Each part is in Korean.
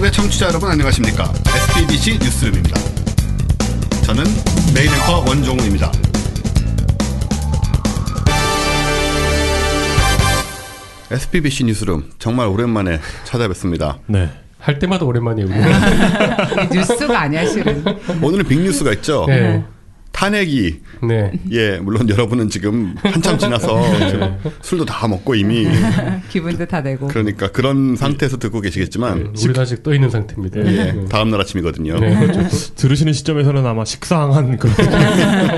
전국의 청취자 여러분 안녕하십니까? SBBC 뉴스룸입니다. 저는 메인 앵커 원종우입니다. SBBC 뉴스룸 정말 오랜만에 찾아뵙습니다. 네. 할 때마다 오랜만이에요. 뉴스가 아니야 실은. 오늘은 빅 뉴스가 있죠. 네. 탄핵이 네. 예 물론 여러분은 지금 한참 지나서 지금 술도 다 먹고 이미 기분도 다 내고. 그러니까 그런 상태에서 듣고 계시겠지만 우리 아직 떠 있는 상태입니다. 예 네. 다음 날 아침이거든요. 네, 그렇죠. 들으시는 시점에서는 아마 식상한 그런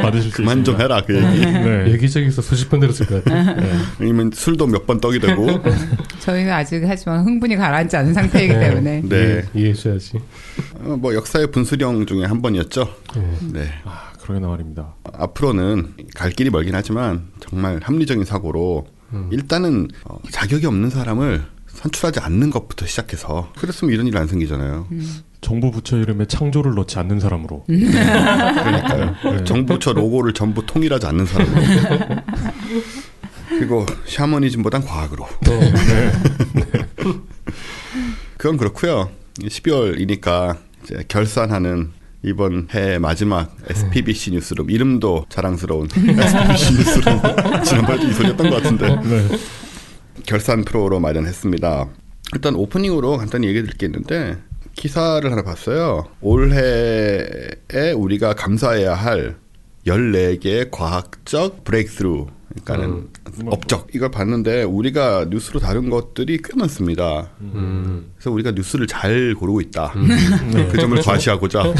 받으실 수 그만 좀. 해라 그 얘기. 네. 여기저기서 수십 번 들었을 것 같아요. 네. 아니면 술도 몇 번 떡이 되고 저희는 아직 하지만 흥분이 가라앉지 않은 상태이기 네. 때문에. 네. 이해, 이해해줘야지. 어, 뭐 역사의 분수령 중에 한 번이었죠. 네. 네. 아, 그러게 말입니다. 앞으로는 갈 길이 멀긴 하지만 정말 합리적인 사고로 일단은 어, 자격이 없는 사람을 선출하지 않는 것부터 시작해서 그랬으면 이런 일 안 생기잖아요. 정부 부처 이름에 창조를 넣지 않는 사람으로. 그러니까요. 네. 정부처 로고를 전부 통일하지 않는 사람으로. 그리고 샤머니즘보단 과학으로. 네. 그건 그렇고요. 12월이니까 이제 결산하는 이번 해 마지막 SPBC 뉴스룸 이름도 자랑스러운 SPBC 뉴스룸 지난번에도 이 소리였던 것 같은데 네. 결산 프로로 마련했습니다. 일단 오프닝으로 간단히 얘기 드릴 게 있는데 기사를 하나 봤어요. 올해에 우리가 감사해야 할 14개의 과학적 breakthrough 그러니까는 업적 이걸 봤는데 우리가 뉴스로 다룬 것들이 꽤 많습니다. 음. 그래서 우리가 뉴스를 잘 고르고 있다. 그 점을 과시하고자.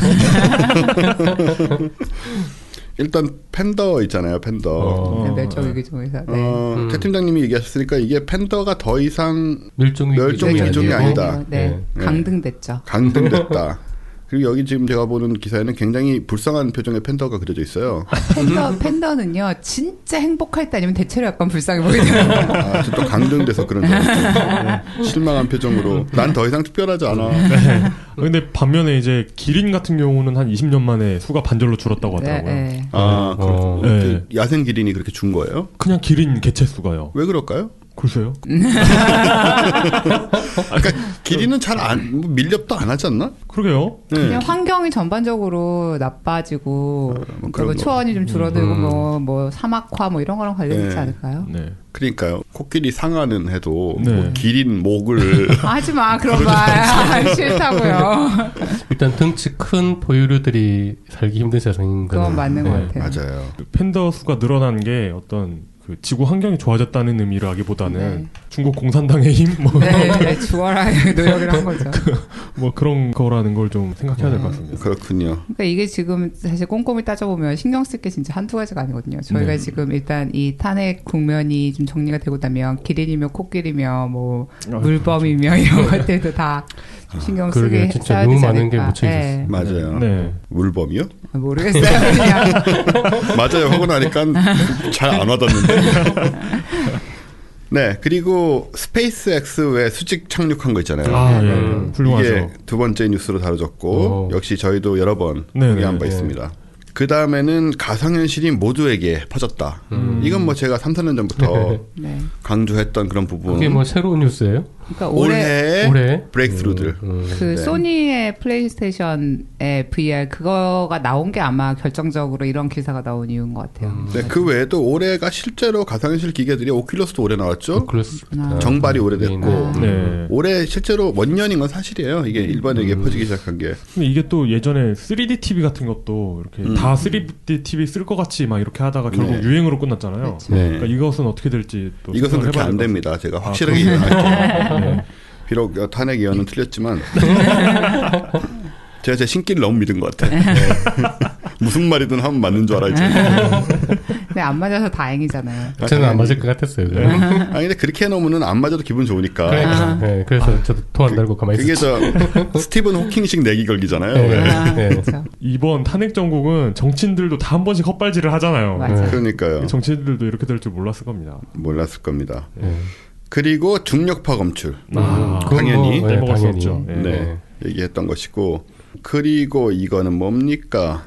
일단 팬더 있잖아요, 팬더. 어. 네, 멸종 위기 종에서. 네. 어, 음. 태 팀장님이 얘기하셨으니까 이게 팬더가 더 이상 멸종 위기 멸종위기 아니에요? 종이 아니다. 네. 네. 강등됐죠. 강등됐다. 그리고 여기 지금 제가 보는 기사에는 굉장히 불쌍한 표정의 팬더가 그려져 있어요. 팬더 팬더는요 진짜 행복할 때 아니면 대체로 약간 불쌍해 보이더라고요. 아, 저또 강등돼서 그런 줄 알았죠. 실망한 표정으로 난 더 이상 특별하지 않아. 근데 반면에 이제 기린 같은 경우는 한 20년 만에 수가 반절로 줄었다고 네, 하더라고요. 네. 아, 어. 그렇 네. 그 야생 기린이 그렇게 준 거예요? 그냥 기린 개체 수가요. 왜 그럴까요? 글쎄요. 그러니까 기린은 잘안 밀렵도 안 하지 않나? 그러게요. 네. 그냥 환경이 전반적으로 나빠지고 뭐 그리고. 초원이 좀 줄어들고 음. 뭐, 뭐 사막화 뭐 이런 거랑 관련있지 네. 않을까요? 네. 그러니까요. 코끼리 상아는 해도 네. 뭐 기린 목을 아, 하지 마 그런 말 싫다고요. 일단 등치 큰 포유류들이 살기 힘든 세상인 거는 그건 맞는 것 네. 같아요. 맞아요. 그 팬더 수가 늘어난 게 어떤 그 지구 환경이 좋아졌다는 의미를 하기보다는 네. 중국 공산당의 힘, 뭐, 네, 네, 주어라 노력을 한 거죠. 뭐 그런 거라는 걸 좀 생각해야 될 것 같습니다. 그렇군요. 그러니까 이게 지금 사실 꼼꼼히 따져보면 신경 쓸 게 진짜 한두 가지가 아니거든요. 저희가 네. 지금 일단 이 탄핵 국면이 좀 정리가 되고 나면 기린이며 코끼리며 뭐 아, 물범이며 이런 것들도 다 신경 쓰게. 진짜 써야 너무 되지 많은 게. 묻혀 있었어요. 네. 맞아요. 네. 물범이요? 모르겠어요. 그냥 맞아요. 하고 나니까 잘 안 와닿는데. 네, 그리고 스페이스X 왜 수직 착륙한 거 있잖아요. 아, 예. 음. 훌륭하죠. 이게 두 번째 뉴스로 다뤄졌고 어. 역시 저희도 여러 번 네, 공개한 네, 바 네. 있습니다. 그 다음에는 가상현실이 모두에게 퍼졌다. 음. 이건 뭐 제가 3, 4년 전부터 네. 강조했던 그런 부분. 그게 뭐 새로운 뉴스예요? 그러니까 올해 올해 올해 브레이크스루들. 음, 음. 그 네. 소니의 플레이스테이션의 VR 그거가 나온 게 아마 결정적으로 이런 기사가 나온 이유인 것 같아요. 음. 네, 그 외에도 올해가 실제로 가상현실 기계들이 오큘러스도 올해 나왔죠. 오큘러스 아. 정발이 올해 됐고 아. 네. 올해 실제로 원년인 건 사실이에요. 이게 일반에게 퍼지기 시작한 게. 근데 이게 또 예전에 3D TV 같은 것도 이렇게 음. 다 3D TV 쓸 것 같이 막 이렇게 하다가 결국 네. 유행으로 끝났잖아요. 그렇죠. 네. 그러니까 이것은 어떻게 될지 또 이것은 그렇게 안 됩니다. 제가 아, 확실하게. 얘기할게요. 네. 비록 어, 탄핵 예언은 틀렸지만 제가 제 신기를 너무 믿은 것 같아요. 무슨 말이든 하면 맞는 줄 알아야지. 근데 안 맞아서 다행이잖아요. 저는 안 맞을 것 같았어요. 네. 아니 근데 그렇게 해놓으면은 안 맞아도 기분 좋으니까. 그러니까. 네, 그래서 저도 토안 달고 가만히 그게 있었죠. 저 스티븐 호킹식 내기 걸기잖아요. 네. 네. 아, 네. 그렇죠. 이번 탄핵 정국은 정치인들도 다 한 번씩 헛발질을 하잖아요. 맞아요. 그러니까요. 정치인들도 이렇게 될 줄 몰랐을 겁니다. 몰랐을 겁니다. 네. 그리고 중력파 검출. 아, 그건 당연히. 뭐, 네, 당연히. 없죠. 네. 네. 얘기했던 것이고 그리고 이거는 뭡니까?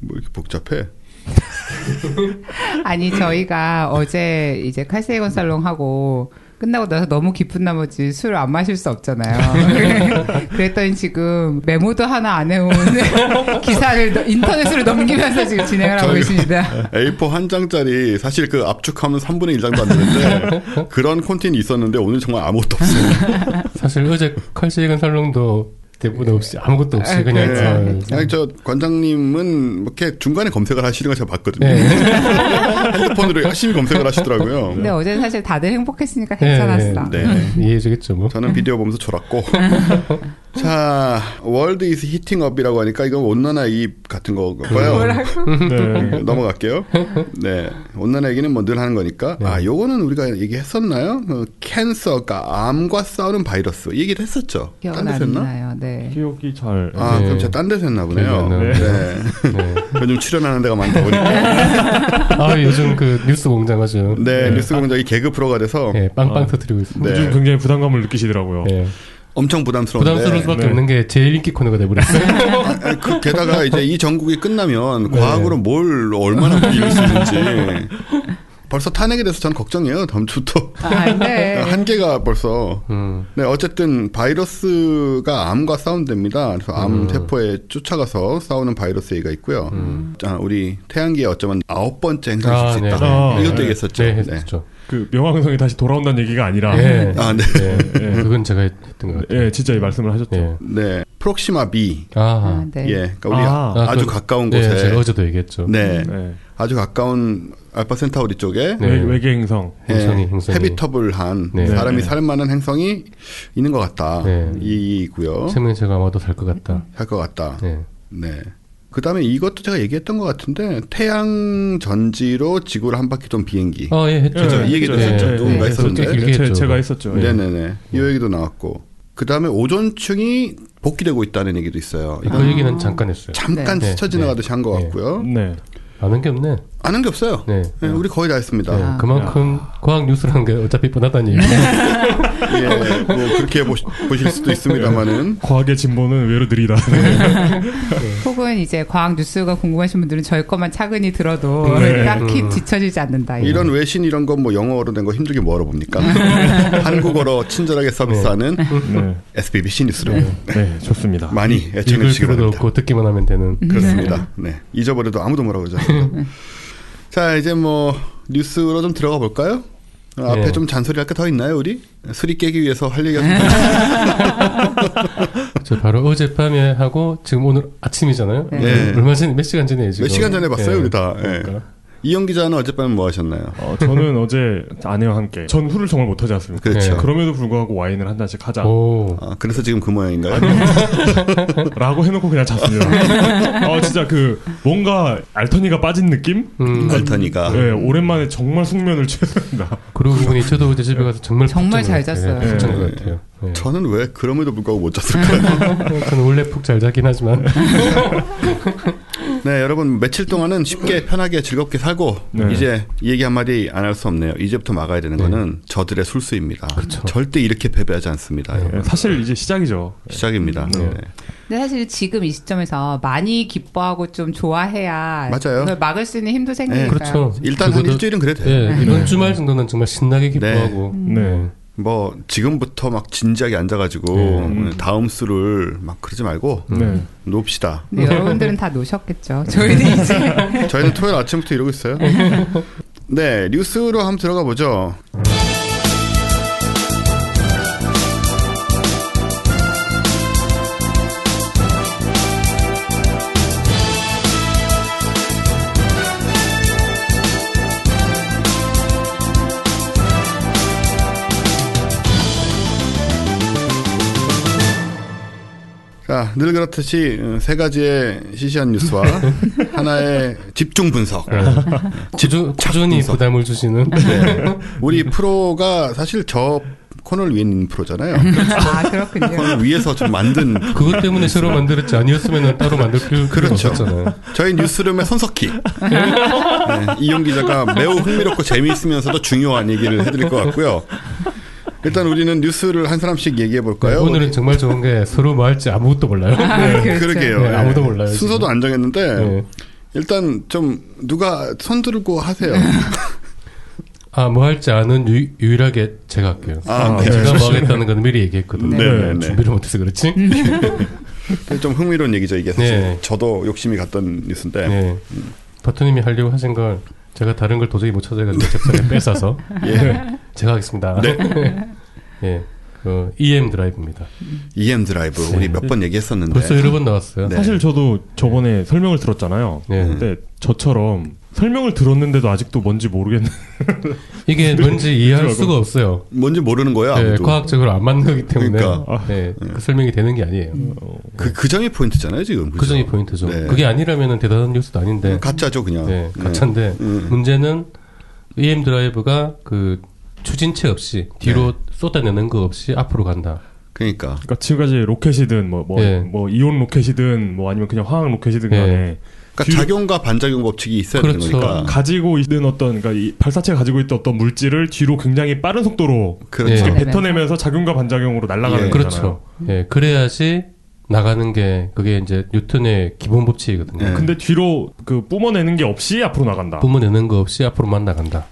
뭐 이렇게 복잡해? 아니 저희가 어제 이제 칼세이건 살롱 하고 끝나고 나서 너무 기쁜 나머지 술을 안 마실 수 없잖아요. 그랬더니 지금 메모도 하나 안 해온 기사를 너- 인터넷으로 넘기면서 지금 진행을 하고 계십니다. A4 한 장짜리 사실 그 압축하면 3분의 1장도 안 되는데 그런 콘텐츠 있었는데 오늘 정말 아무것도 없어요. 사실 어제 칼 세이건 살롱도 대본 없이 아무것도 없이 아, 그냥 그렇죠. 네. 아, 아니, 저 관장님은 뭐 이렇게 중간에 검색을 하시는 거 제가 봤거든요. 네. 핸드폰으로 열심히 검색을 하시더라고요. 근데 어제는 사실 다들 행복했으니까 괜찮았어. 네. 이해해주겠죠 뭐. 저는 비디오 보면서 졸았고. 자, World is heating up이라고 하니까 이건 온난화 이입 같은 거고요. 네. 넘어갈게요. 네. 온난화 얘기는 뭐 늘 하는 거니까. 네. 아, 요거는 우리가 얘기했었나요? 어, 캔서가 암과 싸우는 바이러스. 이 얘기를 했었죠. 데서 안? 나요. 네. 기억이 잘. 아, 네. 그럼 제가 딴 데서 했나 보네요. 네. 나는데. 네. 요즘 출연하는 데가 많다 보니까. 아 요즘 그 뉴스 공장 아주 네, 뉴스 공장이 개그 프로가 돼서 예, 빵빵 아. 터뜨리고 있습니다. 네. 요즘 굉장히 부담감을 느끼시더라고요. 예. 엄청 부담스러운데. 부담스러울 수밖에 네. 없는 게 제일 인기 코너가 돼버렸어요. 아, 그, 게다가 이제 이 전국이 끝나면 네. 과학으로 뭘 얼마나 불릴 수 있는지 벌써 탄핵에 대해서 전 걱정이에요. 다음 주부터 아, 네. 한계가 벌써. 음. 네, 어쨌든 바이러스가 암과 싸운답니다. 그래서 암 음. 세포에 쫓아가서 싸우는 바이러스 얘기가 있고요. 자, 우리 태양계에 어쩌면 아홉 번째 행성일 아, 수 네. 있다. 아, 이것도 네. 얘기했었죠. 네, 네. 했었죠. 그 명왕성이 다시 돌아온다는 얘기가 아니라. 예. 아, 네. 예. 예. 그건 제가 했던 것 같아요. 예, 진짜 이 말씀을 하셨죠. 예. 네, 프록시마 B. 아, 아. 네. 예, 그러니까 우리 아. 아, 주 그건- 가까운 네, 곳에 제가 어제도 얘기했죠. 네, 네. 아주 가까운 알파 센타우리 쪽에 네. 외, 외계 행성. 행성이, 예, 행성이. 헤비터블한 네. 사람이 네. 살 만한 행성이 있는 것 같다. 네. 이고요. 생명체가 아마도 살 것 같다. 할것 같다. 네. 네. 그 다음에 이것도 제가 얘기했던 것 같은데 태양 전지로 지구를 한 바퀴 돈 비행기. 아, 예, 했죠. 그죠? 이 얘기도 했었죠. 누군가 했었는데. 길게 제, 했죠. 제가 했었죠. 예. 네네네. 이 얘기도 나왔고. 그 다음에 오존층이 복귀되고 있다는 얘기도 있어요. 이건 그 얘기는 잠깐 했어요. 잠깐 네. 스쳐 네. 지나가듯이 한것 네. 같고요. 네. 아는 게 없네. 아는 게 없어요. 네. 네, 우리 거의 다 했습니다. 네, 아. 그만큼 과학 뉴스라는 게 어차피 뻔하다는 얘기. 예, 뭐 그렇게 보시, 보실 수도 있습니다만은 과학의 진보는 의외로 느리다. 혹은 이제 과학 뉴스가 궁금하신 분들은 저희 것만 차근히 들어도 네. 딱히 음. 뒤처지지 않는다. 이런 외신 이런 건 뭐 영어로 된 거 힘들게 뭐하러 봅니까? 한국어로 친절하게 서비스하는 네. SBBC 뉴스로 네, 좋습니다. 많이 애청해 주시기 바랍니다. 없고 듣기만 하면 되는. 그렇습니다. 네. 잊어버려도 아무도 뭐라고 하지 않습니다. 자, 이제 뭐 뉴스로 좀 들어가 볼까요? 어, 앞에 네. 좀 잔소리 할 게 더 있나요, 우리? 수리 깨기 위해서 할 얘기가 좀 저 바로 어젯밤에 하고 지금 오늘 아침이잖아요. 네. 얼마 전에 몇 시간 전에 지금. 몇 시간 전에 봤어요, 예. 우리 다. 예. 그러니까. 이영 기자는 어젯밤에 뭐 하셨나요? 어, 저는 어제 아내와 함께 전 술을 정말 못하지 않습니까? 그렇죠. 네. 그럼에도 불구하고 와인을 한 잔씩 하자. 오. 아, 그래서 지금 그 모양인가요? 라고 해놓고 그냥 잤습니다. 어, 진짜 그, 뭔가 알터니가 빠진 느낌? 음. 알터니가. 네, 오랜만에 정말 숙면을 취했습니다. 그러고 보니 저도 어제 집에 가서 정말 정말 푹잘 잤어요. 잔 네. 것 같아요. 네. 저는 왜 그럼에도 불구하고 못 잤을까요? 저는 원래 푹 잘 자긴 하지만 네, 여러분 며칠 동안은 쉽게 편하게 즐겁게 살고 네. 이제 이 얘기 한마디 안 할 수 없네요. 이제부터 막아야 되는 네. 거는 저들의 술수입니다. 절대 이렇게 패배하지 않습니다. 네. 네, 사실 이제 시작이죠. 시작입니다. 네. 네. 근데 사실 지금 이 시점에서 많이 기뻐하고 좀 좋아해야 맞아요. 그걸 막을 수 있는 힘도 생기니까요. 그렇죠. 일단 한 일주일은 그래도 돼요. 예, 이번 주말 정도는 정말 신나게 기뻐하고 네. 뭐 지금부터 막 진지하게 앉아가지고 네. 다음 수를 막 그러지 말고 네. 놉시다. 근데 여러분들은 다 노셨겠죠. 저희는 이제 저희는 토요일 아침부터 이러고 있어요. 네, 뉴스로 한번 들어가 보죠. 자, 늘 그렇듯이 어, 세 가지의 시시한 뉴스와 하나의 집중 분석. 꾸준, 꾸준히 분석. 부담을 주시는 네. 우리 프로가 사실 저 코너를 있는 프로잖아요. 아 그렇군요. 코너를 위해서 좀 만든 그것 때문에 새로 만들었지 아니었으면 따로 만들 필요 그렇죠. 없었잖아요. 저희 뉴스룸의 손석희. 네, 이용 기자가 매우 흥미롭고 재미있으면서도 중요한 얘기를 해드릴 것 같고요. 일단 우리는 뉴스를 한 사람씩 얘기해 볼까요? 오늘은 정말 좋은 게 서로 뭐 할지 아무것도 몰라요. 아, 네, 그렇죠. 그러게요. 네, 아무도 몰라요, 순서도 지금. 안 정했는데 네. 일단 좀 누가 손 들고 하세요. 아, 뭐 할지 아는 유, 유일하게 제가 할게요. 아, 네. 제가 뭐 하겠다는 건 미리 얘기했거든요. 네, 네, 네. 준비를 못해서 그렇지. 좀 흥미로운 얘기죠 이게 사실. 네. 저도 욕심이 갔던 뉴스인데. 네. 버터님이 하려고 하신 걸 제가 다른 걸 도저히 못 찾아가지고 잽싸게 뺏어서 예. 제가 하겠습니다. 네. 예. 그 EM 드라이브입니다. EM 드라이브 우리 몇번 얘기했었는데. 벌써 여러 번 나왔어요. 네. 사실 저도 저번에 설명을 들었잖아요. 네. 근데 저처럼 설명을 들었는데도 아직도 뭔지 모르겠는. 이게 뭔지 이해할. 수가 없어요. 뭔지 모르는 거야. 네. 과학적으로 안 맞는 거기 때문에 그러니까. 아, 네, 그 설명이 되는 게 아니에요. 그, 그 점이 포인트잖아요 지금. 그 그죠? 점이 포인트죠. 네. 그게 아니라면 대단한 뉴스도 아닌데 가짜죠 그냥. 네, 네. 가짜인데 음. 문제는 EM 드라이브가 그 추진체 없이 뒤로 네. 쏟아내는 거 없이 앞으로 간다. 그러니까. 그러니까 지금까지 로켓이든 뭐뭐 예. 뭐 이온 로켓이든 뭐 아니면 그냥 화학 로켓이든 예. 간에 그러니까 뒤로- 작용과 반작용 법칙이 있어야 그렇죠. 되는 거니까. 가지고 있는 어떤 그러니까 이 발사체가 가지고 있던 어떤 물질을 뒤로 굉장히 빠른 속도로 그렇죠. 예. 네. 뱉어내면서 작용과 반작용으로 날아가는 예. 거잖아요. 그렇죠. 예, 그래야지 나가는 게 그게 이제 뉴턴의 기본 법칙이거든요. 네. 근데 뒤로 그 뿜어내는 게 없이 앞으로 나간다. 뿜어내는 거 없이 앞으로만 나간다.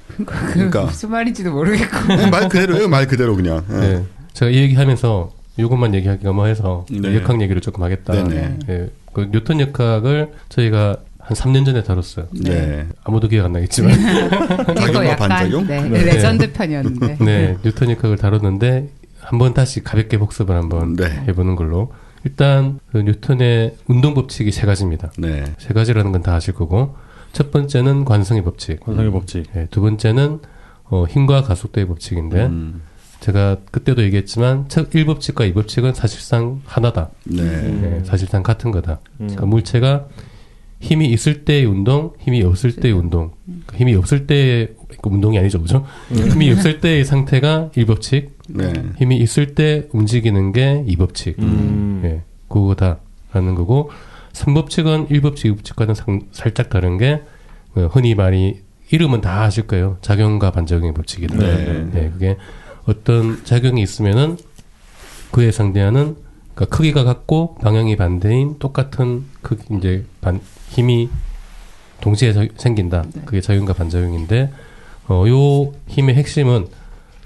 그러니까. 무슨 말인지도 모르겠고. 네, 말 그대로예요 말 그대로 그냥. 예. 네. 제가 이 얘기하면서 이것만 얘기하기가 뭐해서 네. 역학 얘기를 조금 하겠다. 네네. 예, 그 뉴턴 역학을 저희가 한 3년 전에 다뤘어요. 네. 아무도 기억 안 나겠지만. 이거 작용과 약간 반작용? 네, 네. 레전드 편이었는데. 네, 뉴턴 역학을 다뤘는데 한번 다시 가볍게 복습을 한번 네. 해보는 걸로. 일단 그 뉴턴의 운동 법칙이 세 가지입니다. 네. 세 가지라는 건 다 아실 거고 첫 번째는 관성의 법칙. 관상의 법칙. 예, 두 번째는 어, 힘과 가속도의 법칙인데 음. 제가 그때도 얘기했지만 첫 1법칙과 2법칙은 사실상 하나다. 네. 예, 사실상 같은 거다. 음. 그러니까 물체가 힘이 있을 때의 운동, 힘이 없을 때의 운동. 그러니까 힘이 없을 때의 그 운동이 아니죠, 그죠? 힘이 없을 때의 상태가 1법칙, 네. 힘이 있을 때 움직이는 게 2법칙. 음. 예, 그거다라는 거고 3법칙은 1법칙, 2법칙과는 상- 살짝 다른 게 어, 흔히 많이 이름은 다 아실 거예요. 작용과 반작용의 법칙이다. 네. 예, 그게 어떤 작용이 있으면은 그에 상대하는 그러니까 크기가 같고 방향이 반대인 똑같은 크기 이제 반 힘이 동시에 자- 생긴다. 그게 작용과 반작용인데 어, 요 힘의 핵심은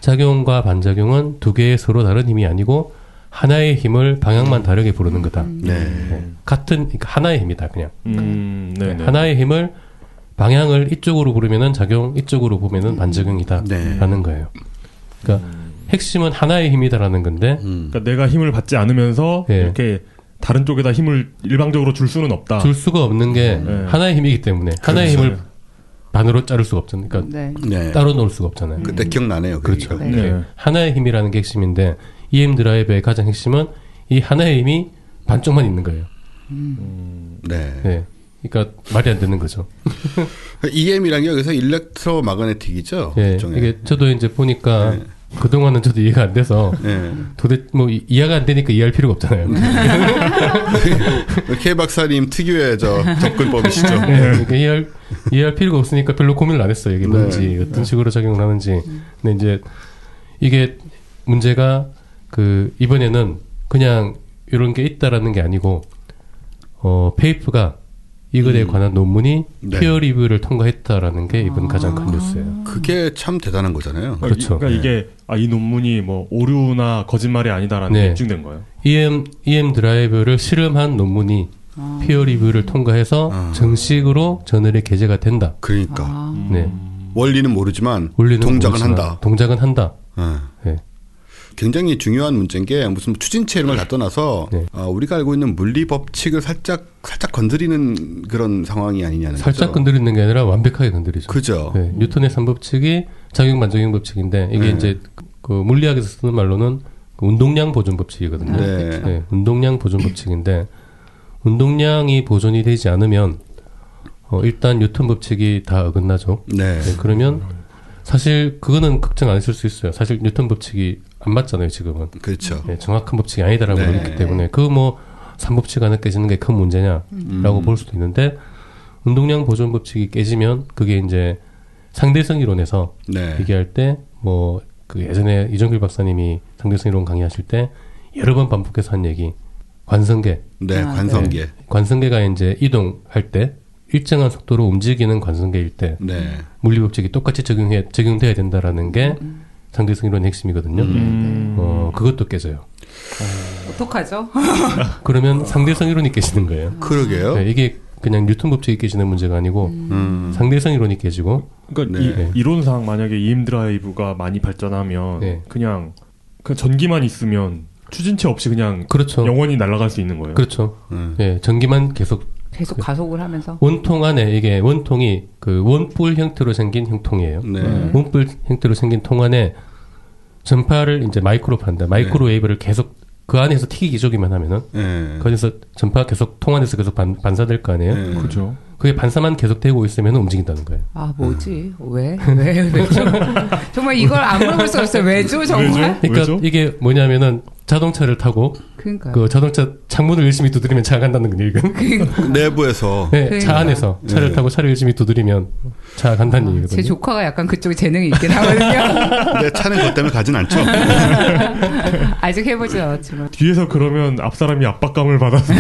작용과 반작용은 두 개의 서로 다른 힘이 아니고 하나의 힘을 방향만 다르게 부르는 거다. 네. 네. 같은 그러니까 하나의 힘이다 그냥 음, 네네. 하나의 힘을 방향을 이쪽으로 부르면은 작용, 이쪽으로 보면은 반작용이다라는 네. 거예요. 그러니까 핵심은 하나의 힘이다라는 건데 음. 그러니까 내가 힘을 받지 않으면서 예. 이렇게 다른 쪽에다 힘을 일방적으로 줄 수는 없다. 줄 수가 없는 게 네. 하나의 힘이기 때문에 하나의 그렇죠. 힘을 반으로 자를 수가 없잖아요. 그러니까 네. 네. 따로 놓을 수가 없잖아요. 그때 기억나네요. 그 그렇죠. 네. 네. 하나의 힘이라는 게 핵심인데 EM 드라이브의 가장 핵심은 이 하나의 힘이 반쪽만 있는 거예요. 네. 네. 그러니까 말이 안 되는 거죠. EM이란 게 여기서 일렉트로 마그네틱이죠. 예. 일종의. 이게 저도 이제 보니까 네. 그동안은 저도 이해가 안 돼서 네. 도대체 뭐 이- 이해가 안 되니까 이해할 필요가 없잖아요. K 박사님 특유의 저 접근법이시죠. 네, 그러니까 이해할 이해할 필요가 없으니까 별로 고민을 안 했어요. 이게 네. 뭔지 어떤 식으로 작용을 하는지. 근데 이제 이게 문제가 그 이번에는 그냥 이런 게 있다라는 게 아니고 어 페이프가 이것에 음. 관한 논문이 네. 피어 리뷰를 통과했다라는 게 이번 가장 큰 뉴스예요. 그게 참 대단한 거잖아요. 그러니까, 그렇죠. 이, 그러니까 이게 아, 이 논문이 뭐 오류나 거짓말이 아니다라는 네. 게 입증된 거예요. EM EM 드라이브를 실험한 논문이 피어 리뷰를 통과해서 아. 정식으로 저널에 게재가 된다. 그러니까 아, 네. 원리는 모르지만 원리는 동작은 모르지만 한다. 동작은 한다. 어. 네. 굉장히 중요한 문제인 게 무슨 추진체 이런 걸 다 떠나서 네. 어, 우리가 알고 있는 물리 법칙을 살짝 살짝 건드리는 그런 상황이 아니냐는 살짝 거죠. 건드리는 게 아니라 완벽하게 건드리죠. 그죠. 네, 뉴턴의 삼법칙이 작용 반작용 법칙인데 이게 네. 이제 그 물리학에서 쓰는 말로는 그 운동량 보존 법칙이거든요. 네. 네, 운동량 보존 법칙인데 운동량이 보존이 되지 않으면 어, 일단 뉴턴 법칙이 다 어긋나죠. 네. 네, 그러면 사실 그거는 걱정 안 했을 수 있어요. 사실 뉴턴 법칙이 안 맞잖아요, 지금은. 그렇죠. 네, 정확한 법칙이 아니다라고 네. 그러기 때문에 그 뭐 삼법칙 하나 깨지는 게 큰 문제냐라고 음. 볼 수도 있는데 운동량 보존 법칙이 깨지면 그게 이제 상대성 이론에서 네. 얘기할 때 뭐 그 예전에 이정길 박사님이 상대성 이론 강의하실 때 여러 번 반복해서 한 얘기 관성계 네, 아, 관성계. 관성계가 이제 이동할 때 일정한 속도로 움직이는 관성계일 때 네. 물리 법칙이 똑같이 적용해 적용돼야 된다라는 게 상대성 이론의 핵심이거든요. 음. 어, 그것도 깨져요. 어떡하죠? 그러면 상대성 이론이 깨지는 거예요. 그러게요. 네, 이게 그냥 뉴턴 법칙이 깨지는 문제가 아니고 음. 상대성 이론이 깨지고 그러니까 네. 이, 이론상 만약에 EM 드라이브가 많이 발전하면 네. 그냥 그 전기만 있으면 추진체 없이 그냥 그렇죠. 영원히 날아갈 수 있는 거예요. 그렇죠. 음. 예, 전기만 계속 계속 가속을 하면서 원통 안에 이게 원통이 그 원뿔 형태로 생긴 형통이에요. 네. 원뿔 형태로 생긴 통 안에 전파를 이제 마이크로파인데. 마이크로웨이브를 계속 그 안에서 튀겨 주기만 하면은 네. 거기서 전파가 계속 통 안에서 계속 반, 반사될 거 아니에요. 네. 그렇죠. 그게 반사만 계속 되고 있으면 움직인다는 거예요. 아 뭐지 왜왜 왜죠 정말 이걸 안 물어볼 수 없어요 왜죠 정말 그러니까 왜죠? 이게 뭐냐면은 자동차를 타고 그러니까 그 자동차 창문을 열심히 두드리면 차가 간다는 건 얘기거든. 내부에서 네, 그러니까. 차 안에서 차를 네. 타고 차를 열심히 두드리면 차가 간다는 제 얘기거든요. 조카가 약간 그쪽에 재능이 있긴 하거든요 근데 차는 그것 때문에 가진 않죠. 아직 해보진 않았지만 뒤에서 그러면 앞 사람이 압박감을 받아서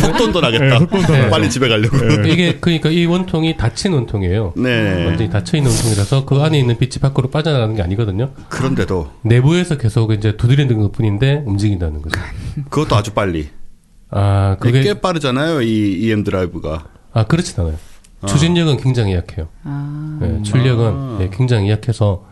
속돈도 네, 나겠다. 속돈도 네. 빨리 집에 가려고. 네. 이게 그러니까 이 원통이 닫힌 원통이에요. 네. 완전히 닫혀 있는 원통이라서 그 안에 있는 빛이 밖으로 빠져나가는 게 아니거든요. 그런데도 내부에서 계속 이제 두드리는 것뿐인데 움직인다는 거죠. 그것도 아주 빨리. 아 그게 꽤 빠르잖아요. 이 EM 드라이브가. 아 그렇진 않아요. 아. 추진력은 굉장히 약해요. 아 예, 출력은 아. 예, 굉장히 약해서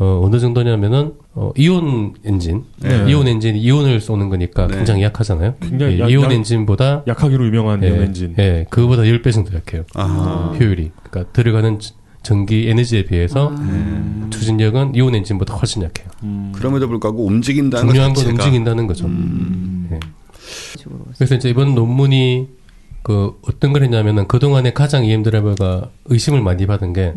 어, 어느 정도냐면은 어, 이온 엔진, 네. 이온 엔진 이온을 쏘는 거니까 네. 굉장히 약하잖아요. 굉장히 예, 약- 이온 약- 엔진보다 약하기로 유명한 예, 이온 엔진. 예, 그거보다 10배 정도 약해요. 아. 효율이. 그러니까 들어가는 지- 전기 에너지에 비해서 음. 추진력은 이온 엔진보다 훨씬 약해요. 음. 그럼에도 불구하고 움직인다는 중요한 것건 자체가 움직인다는 거죠. 음. 예. 식으로 그래서 이제 이번 논문이 그 어떤 걸 했냐면은 그 동안에 가장 EM 드라이버가 의심을 많이 받은 게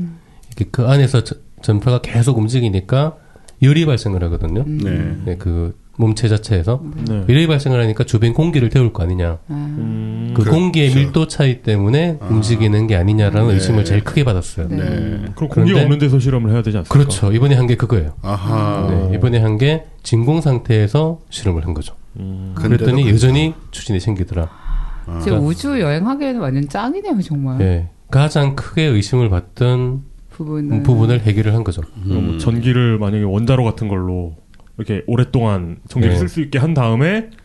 이렇게 그 안에서 저- 전파가 계속 움직이니까 열이 발생을 하거든요. 네. 네, 그 몸체 자체에서 네. 열이 발생을 하니까 주변 공기를 태울 거 아니냐. 아, 음. 그 그렇죠. 공기의 밀도 차이 때문에 움직이는 게 아니냐라는 네. 의심을 제일 크게 받았어요. 네. 네. 그럼 공기가 그런데- 없는 데서 실험을 해야 되지 않습니까? 그렇죠. 이번에 한 게 그거예요. 아하. 네, 이번에 한 게 진공 상태에서 실험을 한 거죠. 음. 그랬더니 그- 여전히 추진이 생기더라. 아. 진짜 우주 여행하기에는 완전 짱이네요 정말 예. 가장 크게 의심을 받던 부분은 부분을 해결을 한 거죠. 뭐 전기를 만약에 원자로 같은 걸로 이렇게 오랫동안 전기를 네. 쓸수 있게 한 다음에 이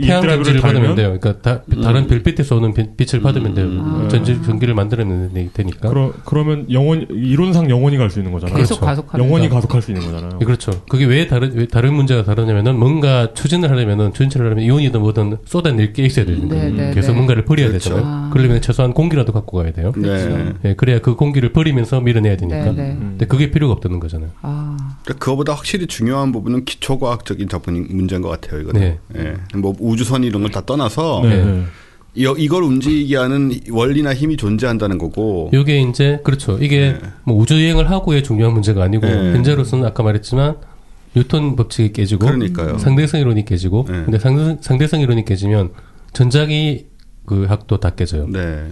태양 드라이브를 전지를 받으면 돼요. 그러니까 다, 른 별빛에서 오는 빛- 빛을 받으면 돼요. 음. 전지 전기를 만들어내는 데 되니까. 그러, 그러면 영원 이론상 영원히 갈 수 있는 거잖아요. 계속 그렇죠. 가속하면서 영원히 가속할 수 있는 거잖아요. 예, 그렇죠. 그게 왜 다른 왜 다른 문제가 다르냐면은 뭔가 추진을 하려면은 추진을 하려면 이온이든 뭐든 쏟아낼 게 있어야 되는 거예요. 네, 네, 그래서 네. 뭔가를 버려야 그렇죠. 되잖아요. 아. 그러려면 최소한 공기라도 갖고 가야 돼요. 네. 예, 그래야 그 공기를 버리면서 밀어내야 되니까. 네, 네. 음. 근데 그게 필요가 없다는 거잖아요. 아 그러니까 그거보다 확실히 중요한 부분은 기초과학적인 접근 문제인 것 같아요. 이거는. 네. 예. 뭐 우주선 이런 걸 다 떠나서 네. 이, 이걸 움직이게 하는 원리나 힘이 존재한다는 거고. 요게 이제 그렇죠. 이게 네. 뭐 우주 여행을 하고의 중요한 문제가 아니고 네. 현재로서는 아까 말했지만 뉴턴 법칙이 깨지고 그러니까요. 상대성 이론이 깨지고 네. 근데 상, 상대성 이론이 깨지면 전자기 그 학도 다 깨져요. 네.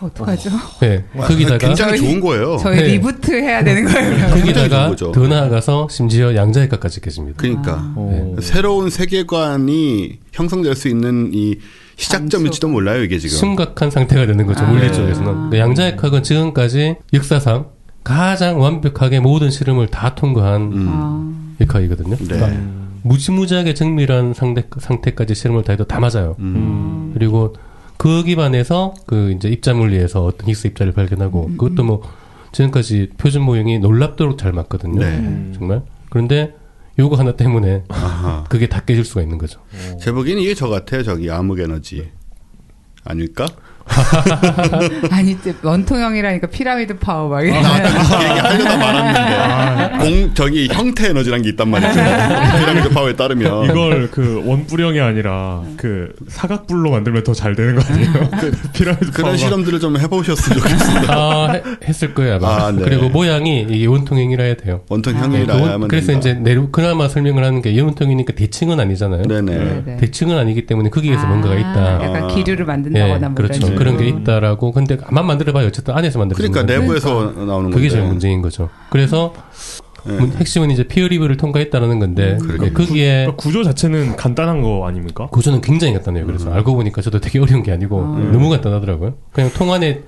어떡하죠 네. 와, 거기다가 굉장히 좋은 거예요. 저희 네. reboot 해야 되는 거예요 거기다가. 더 나아가서 심지어 양자역학까지 깨집니다. 그러니까 어. 새로운 세계관이 형성될 수 있는 이 시작점일지도 몰라요 이게 지금. 심각한 상태가 되는 거죠. 아. 물리 네. 쪽에서는. 근데 양자역학은 지금까지 역사상 가장 완벽하게 모든 실험을 다 통과한 음. 아, 역학이거든요. 네. 그러니까 무지무지하게 정밀한 상태, 상태까지 실험을 다 해도 다 맞아요. 음. 그리고 그 기반에서 그 이제 입자 물리에서 어떤 히스 입자를 발견하고 그것도 뭐 지금까지 표준 모형이 놀랍도록 잘 맞거든요. 네. 정말. 그런데 요거 하나 때문에 아하. 그게 다 깨질 수가 있는 거죠. 제 보기에는 이게 저 같아요. 저기 암흑 에너지. 아닐까? 아니 이제 원통형이라니까 피라미드 파워 막 이런 나 그 얘기 하려다 말았는데. 공, 저기 형태 에너지란 게 있단 말이죠. 피라미드 파워에 따르면. 이걸 그 원뿔형이 아니라 그 사각뿔로 만들면 더 잘 되는 거 아니에요? 그 피라미드 그런 파워가. 실험들을 좀 해보셨으면 좋겠습니다. 아, 해- 했을 거예요, 아마. 아, 네. 그리고 모양이 이게 원통형이라 해야 돼요. 원통 네, 그 형이라 그래서 된다. 이제 내로 그나마 설명을 하는 게 원통이니까 대칭은 아니잖아요. 네네. 네, 네. 대칭은 아니기 때문에 거기에서 아, 뭔가가 있다. 약간 아. 기류를 만든다거나 예, 뭐 그렇죠. 이런 그런 게. 있다라고. 근데 아만 만들어봐요. 어쨌든 안에서 만들어진 그러니까 거예요. 내부에서 나오는 그게 건데. 제일 문제인 거죠. 그래서 네. 문- 핵심은 이제 피어 리뷰를 통과했다라는 건데. 네, 거기에 그러니까 구조 자체는 간단한 거 아닙니까? 구조는 굉장히 간단해요. 그래서 음. 알고 보니까 저도 되게 어려운 게 아니고 음. 너무 간단하더라고요. 그냥 통 안에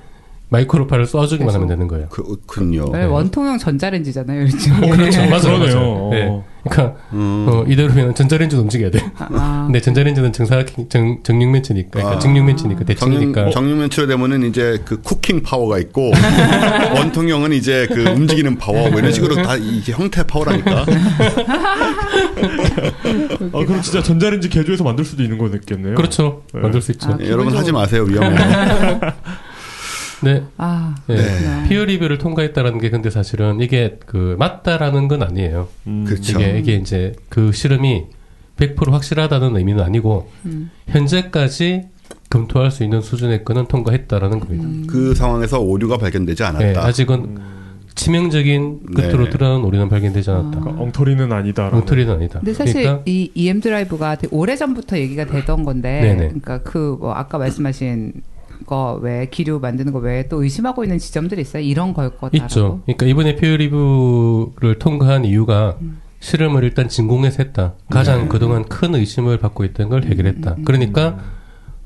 마이크로파를 쏴주기만 하면 되는 거예요. 그렇군요. 네, 네. 원통형 전자레인지잖아요, 요즘. 그렇죠. 맞아요. 그러네요. 맞아요. 네. 어. 그러니까 음. 어, 이대로면 전자레인지도 움직여야 돼. 아, 아. 근데 전자레인지는 정사각 정, 정육면체니까, 그러니까 아. 정육면체니까 대칭이니까. 정육, 정육면체로 되면은 이제 그 cooking 파워가 있고 원통형은 이제 그 움직이는 파워 뭐 이런 식으로 다 이게 형태 파워라니까. 아, 그럼 진짜 전자레인지 개조해서 만들 수도 있는 거겠네요. 그렇죠. 네. 만들 수 있죠. 아, 예, 여러분 하지 마세요 위험해요. 네. 아, 예. 네. 피어 리뷰를 통과했다라는 게 근데 사실은 이게 그 맞다라는 건 아니에요. 음. 그렇죠. 이게 이게 이제 그 실험이 100% 확실하다는 의미는 아니고 음. 현재까지 검토할 수 있는 수준의 거는 통과했다라는 겁니다. 음. 그 상황에서 오류가 발견되지 예, 않았다. 아직은 치명적인 끝으로 네. 드러난 오류는 발견되지 않았다. 그러니까 엉터리는 아니다. 엉터리는 아니다. 근데 사실 그러니까 이 EM 드라이브가 되게 오래 전부터 얘기가 되던 건데, 네네. 그러니까 그 뭐 아까 말씀하신 거 외에 기류 만드는 거 외에 또 의심하고 있는 지점들이 있어요. 이런 걸 거다라고. 있죠. 그러니까 이번에 피어 리뷰를 통과한 이유가 음. 실험을 일단 진공해서 했다. 가장 네. 그동안 큰 의심을 받고 있던 걸 해결했다. 음, 음, 그러니까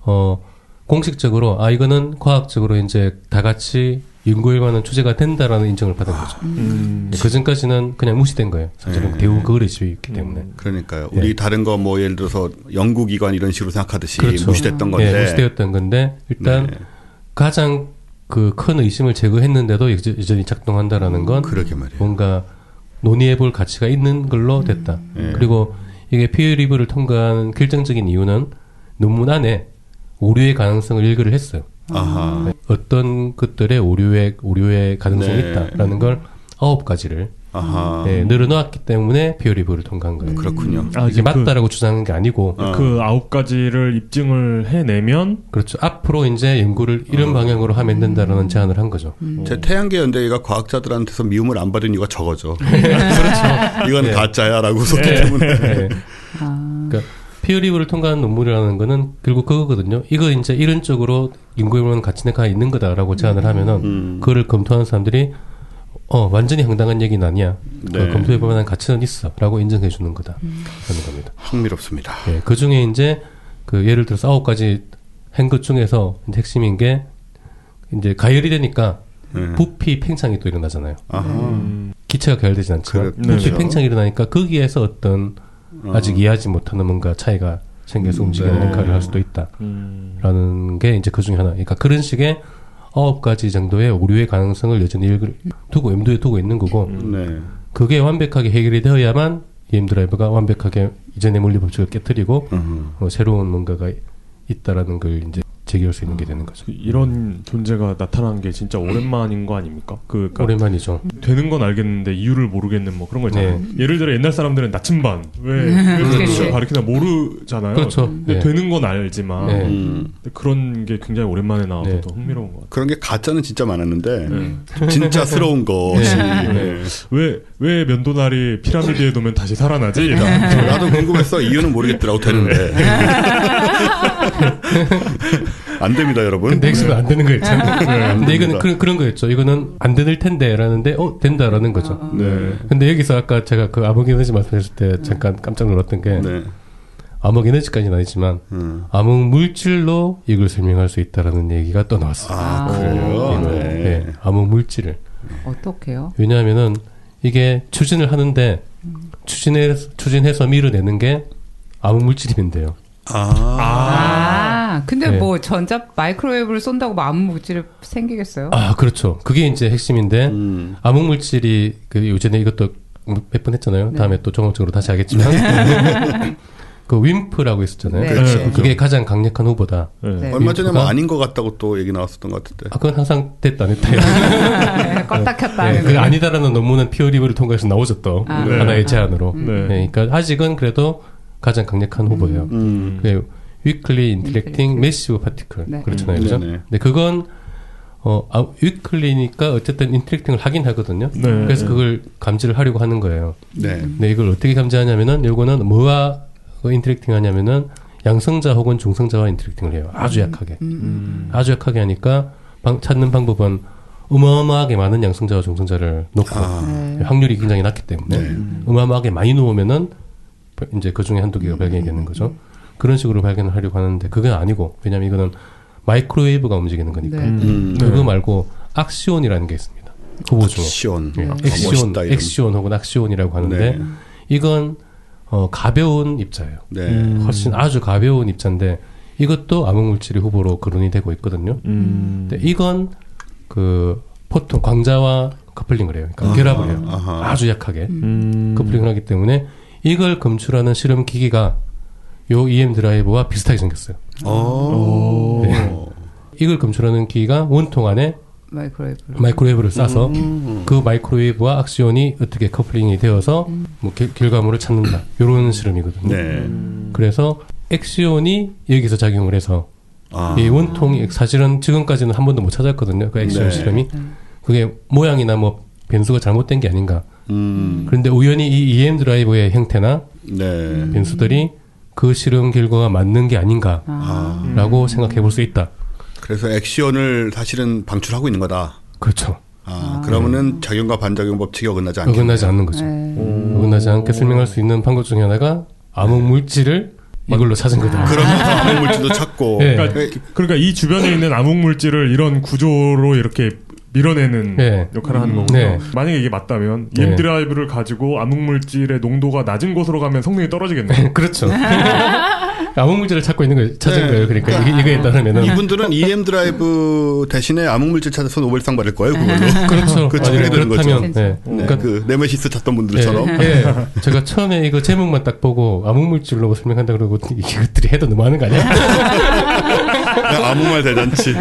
어 공식적으로 아 이거는 과학적으로 이제 다 같이 연구할 만한 주제가 된다라는 인정을 받은 거죠. 음. 그 전까지는 그냥 무시된 거예요. 사실은 네. 대부분 그거에 집요했기 때문에. 그러니까요. 예. 우리 다른 거 뭐 예를 들어서 연구기관 이런 식으로 생각하듯이 그렇죠. 무시됐던 건데. 예, 무시되었던 건데 일단 네. 가장 그 큰 의심을 제거했는데도 여전- 여전히 작동한다라는 건 그러게 말이에요. 뭔가 논의해 볼 가치가 있는 걸로 됐다. 예. 그리고 이게 피어 리뷰를 통과한 결정적인 이유는 논문 안에 오류의 가능성을 일거를 했어요. 아하. 어떤 것들의 오류의 오류의 가능성이 네. 있다라는 걸 아홉 가지를 아하. 예, 늘어놓았기 때문에 피어 리뷰를 통과한 거예요. 그렇군요. 아, 이게 그, 맞다라고 주장한 게 아니고 어. 그 아홉 가지를 입증을 해내면 그렇죠. 앞으로 이제 연구를 이런 어. 방향으로 하면 된다라는 제안을 한 거죠. 음. 제 태양계 연대기가 과학자들한테서 미움을 안 받은 이유가 저거죠. 그렇죠. 이거는 예. 가짜야라고 소리 예. 때문에. 예. 아, 그러니까 피어 리뷰를 통과한 논문이라는 거는 결국 그거거든요. 이거 이제 이런 쪽으로 연구해보는 가치가 있는 거다라고 제안을 하면은 음. 그거를 검토하는 사람들이 어 완전히 황당한 얘기는 아니야. 그 네. 검토해볼 만한 가치는 있어라고 인정해 주는 거다. 라는 겁니다. 흥미롭습니다. 예, 그 중에 이제 그 예를 들어서 아홉 가지 한것 중에서 이제 핵심인 게 이제 가열이 되니까 예. 부피 팽창이 또 일어나잖아요. 아하. 음. 기체가 가열되진 않지만 그렇죠. 부피 팽창이 일어나니까 거기에서 어떤 어. 아직 이해하지 못하는 뭔가 차이가 생겨서 움직이는 네. 역할을 할 수도 있다라는 음. 게 이제 그 중에 하나. 그러니까 그런 식의 아홉 가지 정도의 오류의 가능성을 여전히 일글- 두고 염두에 두고 있는 거고 네. 그게 완벽하게 해결이 되어야만 EM 드라이브가 완벽하게 이전의 물리 법칙을 깨뜨리고 음. 어, 새로운 뭔가가 있다라는 걸 이제 제기할 수 있는 게 되는 거죠. 이런 존재가 나타난 게 진짜 오랜만인 거 아닙니까? 그 그러니까 오랜만이죠. 되는 건 알겠는데 이유를 모르겠는 뭐 그런 거 있잖아요. 네. 예를 들어 옛날 사람들은 나침반 왜, 왜 그렇죠. 그렇죠. 가르치나 모르잖아요. 그렇죠. 근데 네. 되는 건 알지만 네. 음. 근데 그런 게 굉장히 오랜만에 나와서 네. 더 흥미로운 것 같아요. 그런 게 가짜는 진짜 많았는데 네. 진짜스러운 것이 네. 네. 왜, 왜 면도날이 피라미드에 놓으면 다시 살아나지? 나도 궁금했어 이유는 모르겠더라고 되는데 안 됩니다 여러분 근데 핵심은 안 되는 거였잖아요. 근데 이거는 됩니다. 그런, 그런 거였죠. 이거는 안 될 텐데 라는데 어 된다라는 거죠. 네. 근데 여기서 아까 제가 그 암흑 에너지 말씀하실 때 잠깐 깜짝 놀랐던 게 네. 암흑 에너지까지는 아니지만 음. 암흑 물질로 이걸 설명할 수 있다라는 얘기가 또 나왔어요. 아, 아. 그래요 네. 네. 네, 암흑 물질을. 어떡해요? 왜냐하면은 이게 추진을 하는데 추진해 추진해서 밀어내는 게 암흑 물질이면 돼요. 아, 아, 근데 네. 뭐 전자 마이크로웨이브를 쏜다고 뭐 암흑 물질이 생기겠어요? 아 그렇죠. 그게 이제 핵심인데 음. 암흑 물질이 그 요즘에 이것도 몇 번 했잖아요. 네. 다음에 또 종합적으로 다시 하겠지만 그 WIMP라고 있었잖아요. 네. 그렇죠. 그게 가장 강력한 후보다. 네. 네. 얼마 전에 뭐 아닌 것 같다고 또 얘기 나왔었던 것 같은데 아 그건 항상 됐다 안 했다. 껐다 켰다 네, 그 거. 아니다라는 논문은 peer review를 통과해서 나오죠 또 아. 네. 하나의 제안으로. 음. 네. 네, 그러니까 아직은 그래도 가장 강력한 후보예요. 음. 그 weakly interacting. massive particle 네. 그렇잖아요, 음, 그죠? 네네. 근데 그건 어 아, weakly니까 어쨌든 interacting을 하긴 하거든요. 네. 그래서 그걸 감지를 하려고 하는 거예요. 네. 근데 이걸 어떻게 감지하냐면은 요거는 뭐와 interacting 하냐면은 양성자 혹은 중성자와 interacting을 해요. 아주 약하게. 음, 음. 음. 아주 약하게 하니까 방- 찾는 방법은 어마어마하게 많은 양성자와 중성자를 놓고 아, 네. 확률이 굉장히 낮기 때문에 네. 어마어마하게 많이 놓으면은 이제 그 중에 한두 개가 발견이 되는 거죠. 그런 식으로 발견을 하려고 하는데 그건 아니고 왜냐면 이거는 마이크로웨이브가 움직이는 거니까 네. 음. 그거 말고 악시온이라는 게 있습니다. 후보 중에 악시온. 예, 아, 엑시온, 멋있다, 이름. 엑시온 혹은 악시온이라고 하는데 네. 이건 어, 가벼운 입자예요. 네. 음. 훨씬 아주 가벼운 입자인데 이것도 암흑물질의 후보로 거론이 되고 있거든요. 음. 근데 이건 그 photon 광자와 coupling을 해요. 그러니까 결합을 해요. 아하. 아주 약하게 음. coupling을 하기 때문에 이걸 검출하는 실험 기기가 요 EM drive와 비슷하게 생겼어요. 오. 네. 이걸 검출하는 기기가 원통 안에 마이크로웨이브. 마이크로웨이브 를 쏴서 음. 그 마이크로웨이브와 악시온이 어떻게 coupling이 되어서 뭐 결, 결과물을 찾는다. 이런 실험이거든요. 네. 그래서 액시온이 여기서 작용을 해서 아. 이 원통이 사실은 지금까지는 한 번도 못 찾았거든요. 그 액시온 네. 실험이 그게 모양이나 뭐 변수가 잘못된 게 아닌가. 음. 그런데 우연히 이 EM 드라이버의 형태나 네. 변수들이 그 실험 결과가 맞는 게 아닌가라고 아. 생각해 볼 수 있다. 그래서 액션을 사실은 방출하고 있는 거다. 그렇죠. 아, 그러면은 작용과 반작용 법칙이 어긋나지 않겠네요. 어긋나지 않는 거죠. 네. 어긋나지 않게 설명할 수 있는 방법 중에 하나가 암흑 물질을 이걸로 찾은 거다. 그러면서 암흑 물질도 찾고. 네. 그러니까, 그러니까 이 주변에 있는 암흑 물질을 이런 구조로 이렇게 밀어내는 네. 역할을 하는 거군요. 네. 만약에 이게 맞다면 네. EM drive를 가지고 암흑 물질의 농도가 낮은 곳으로 가면 성능이 떨어지겠네요. 그렇죠. 암흑 물질을 찾고 있는 거 찾은 네. 거예요. 그러니까 이게, 이거에 따르면은 이분들은 EM drive 대신에 암흑 물질 찾아서 노벨상 받을 거예요, 그걸로. 그렇죠. 그렇죠. 거죠. 그렇다면 네. 네, 그러니까 그 네메시스 찾던 분들처럼. 예, 예. 제가 처음에 이거 제목만 딱 보고 암흑물질로 설명한다 그러고 이것들이 해도 너무하는 거 아니야? 그냥 아무 말 대잔치.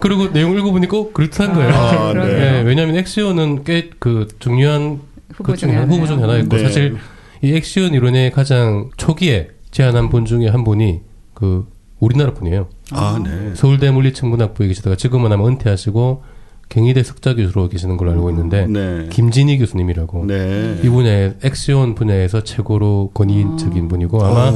그리고 내용 읽어보니까 꼭 그렇다는 거예요. 아, 그러네요. 네. 예, 왜냐하면 엑시온은 꽤 그 중요한 후보 그 중에 중에 후보 중. 하나였고 네. 사실 이 엑시온 이론의 가장 초기에 제안한 분 중에 한 분이 그 우리나라 분이에요. 아, 네. 서울대 물리천문학부에 계시다가 지금은 아마 은퇴하시고 경희대 석자 교수로 계시는 걸로 알고 있는데 네. 김진희 교수님이라고 네. 이 분야에 엑시온 분야에서 최고로 권위적인 분이고 아마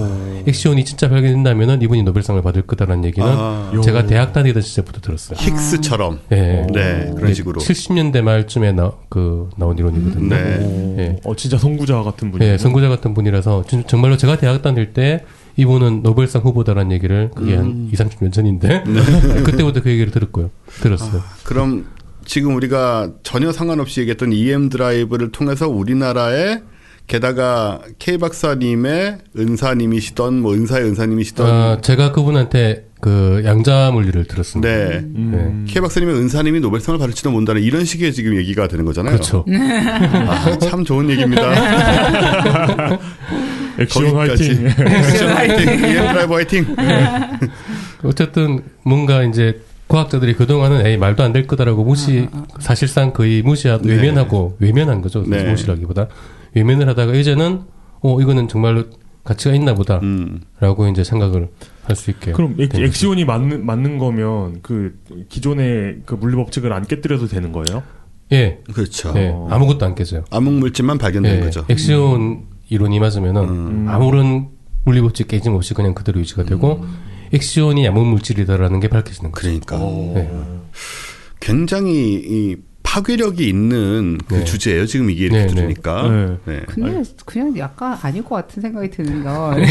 엑시온이 진짜 발견된다면은 이분이 노벨상을 받을 거다라는 얘기는 아, 제가 대학 다니던 시절부터 들었어요. 힉스처럼. 예. 네, 그런 식으로. 70년대 말쯤에 나, 그 나온 이론이거든요. 네. 예. 어, 진짜 선구자 같은 분이. 예, 선구자 같은 분이라서 진- 정말로 제가 대학 다닐 때 이분은 노벨상 후보다라는 얘기를 그게 한 2, 30년 전인데 그때부터 그 얘기를 들었고요. 들었어요. 그럼 지금 우리가 전혀 상관없이 얘기했던 EM 드라이브를 통해서 우리나라에 게다가 K 박사님의 은사님이시던 뭐 은사의 은사님이시던 아, 제가 그분한테 그 양자 물리를 들었습니다. 네. 음. K 박사님의 은사님이 노벨상을 받을지도 모른다는 이런 식의 지금 얘기가 되는 거잖아요. 그렇죠. 아, 참 좋은 얘기입니다. 액션 거기까지. 화이팅. 액션 화이팅. EM 드라이브 화이팅. 어쨌든 뭔가 이제 과학자들이 그동안은 에이 말도 안 될 거다라고 무시 사실상 거의 무시하고 네. 외면하고 외면한 거죠. 네. 무시라기보다 외면을 하다가 이제는 어 이거는 정말로 가치가 있나 보다라고 음. 이제 생각을 할 수 있게. 그럼 액. 액시온이 맞는 맞는 거면 그 기존의 그 물리 법칙을 안 깨뜨려도 되는 거예요? 예, 그렇죠. 예, 아무것도 안 깨져요. 암흑 물질만 발견된 예, 거죠. 엑시온 이론이 맞으면은 음. 아무런 물리 법칙 깨짐 없이 그냥 그대로 유지가 되고 엑시온이 암흑 물질이다라는 게 밝혀지는 거죠. 그러니까 네. 굉장히 이 파괴력이 있는 그 네. 주제예요. 지금 이게 네, 주제니까. 네. 네. 근데 그냥 약간 아닐 것 같은 생각이 드는 건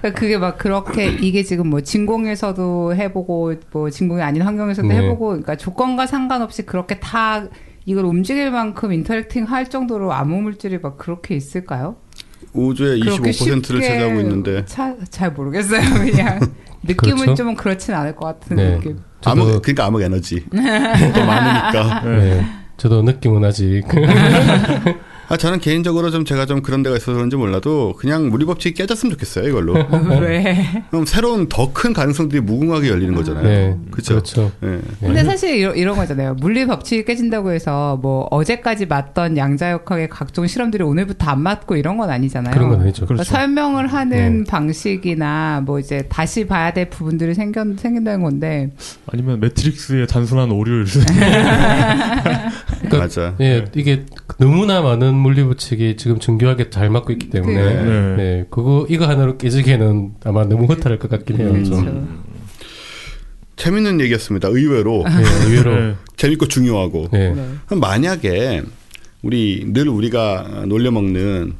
그러니까 그게 막 그렇게 이게 지금 뭐 진공에서도 해보고 뭐 진공이 아닌 환경에서도 네. 해보고 그러니까 조건과 상관없이 그렇게 다 이걸 움직일 만큼 인터랙팅 할 정도로 암흑 물질이 막 그렇게 있을까요? 우주의 그렇게 25%를 쉽게 차지하고 있는데 차, 잘 모르겠어요. 그냥 느낌은 그렇죠. 좀 그렇진 않을 것 같은 네. 느낌. 저도 암흑 그러니까 암흑 에너지 더 많으니까. 네. 저도 느낌은 아직 아 저는 개인적으로 좀 제가 좀 그런 데가 있어서 그런지 몰라도 그냥 물리 법칙이 깨졌으면 좋겠어요 이걸로. 왜? 그럼 새로운 더 큰 가능성들이 무궁하게 열리는 거잖아요. 네, 그쵸? 그렇죠. 네. 근데 사실 이런, 이런 거잖아요. 물리 법칙이 깨진다고 해서 뭐 어제까지 맞던 양자역학의 각종 실험들이 오늘부터 안 맞고 이런 건 아니잖아요. 그런 건 아니죠. 그러니까 그렇죠. 설명을 하는 네. 방식이나 뭐 이제 다시 봐야 될 부분들이 생겨, 생긴다는 건데 아니면 매트릭스의 단순한 오류를 수 그러니까 맞아. 예, 이게 너무나 많은 물리 법칙이 지금 정교하게 잘 맞고 있기 때문에 네. 네. 네, 그거 이거 하나로 깨지기에는 아마 너무 허탈할 것 같긴 해요. 그렇죠. 좀. 재밌는 얘기였습니다. 의외로 네, 의외로 네. 재밌고 중요하고. 네. 그럼 만약에 우리 늘 우리가 놀려 먹는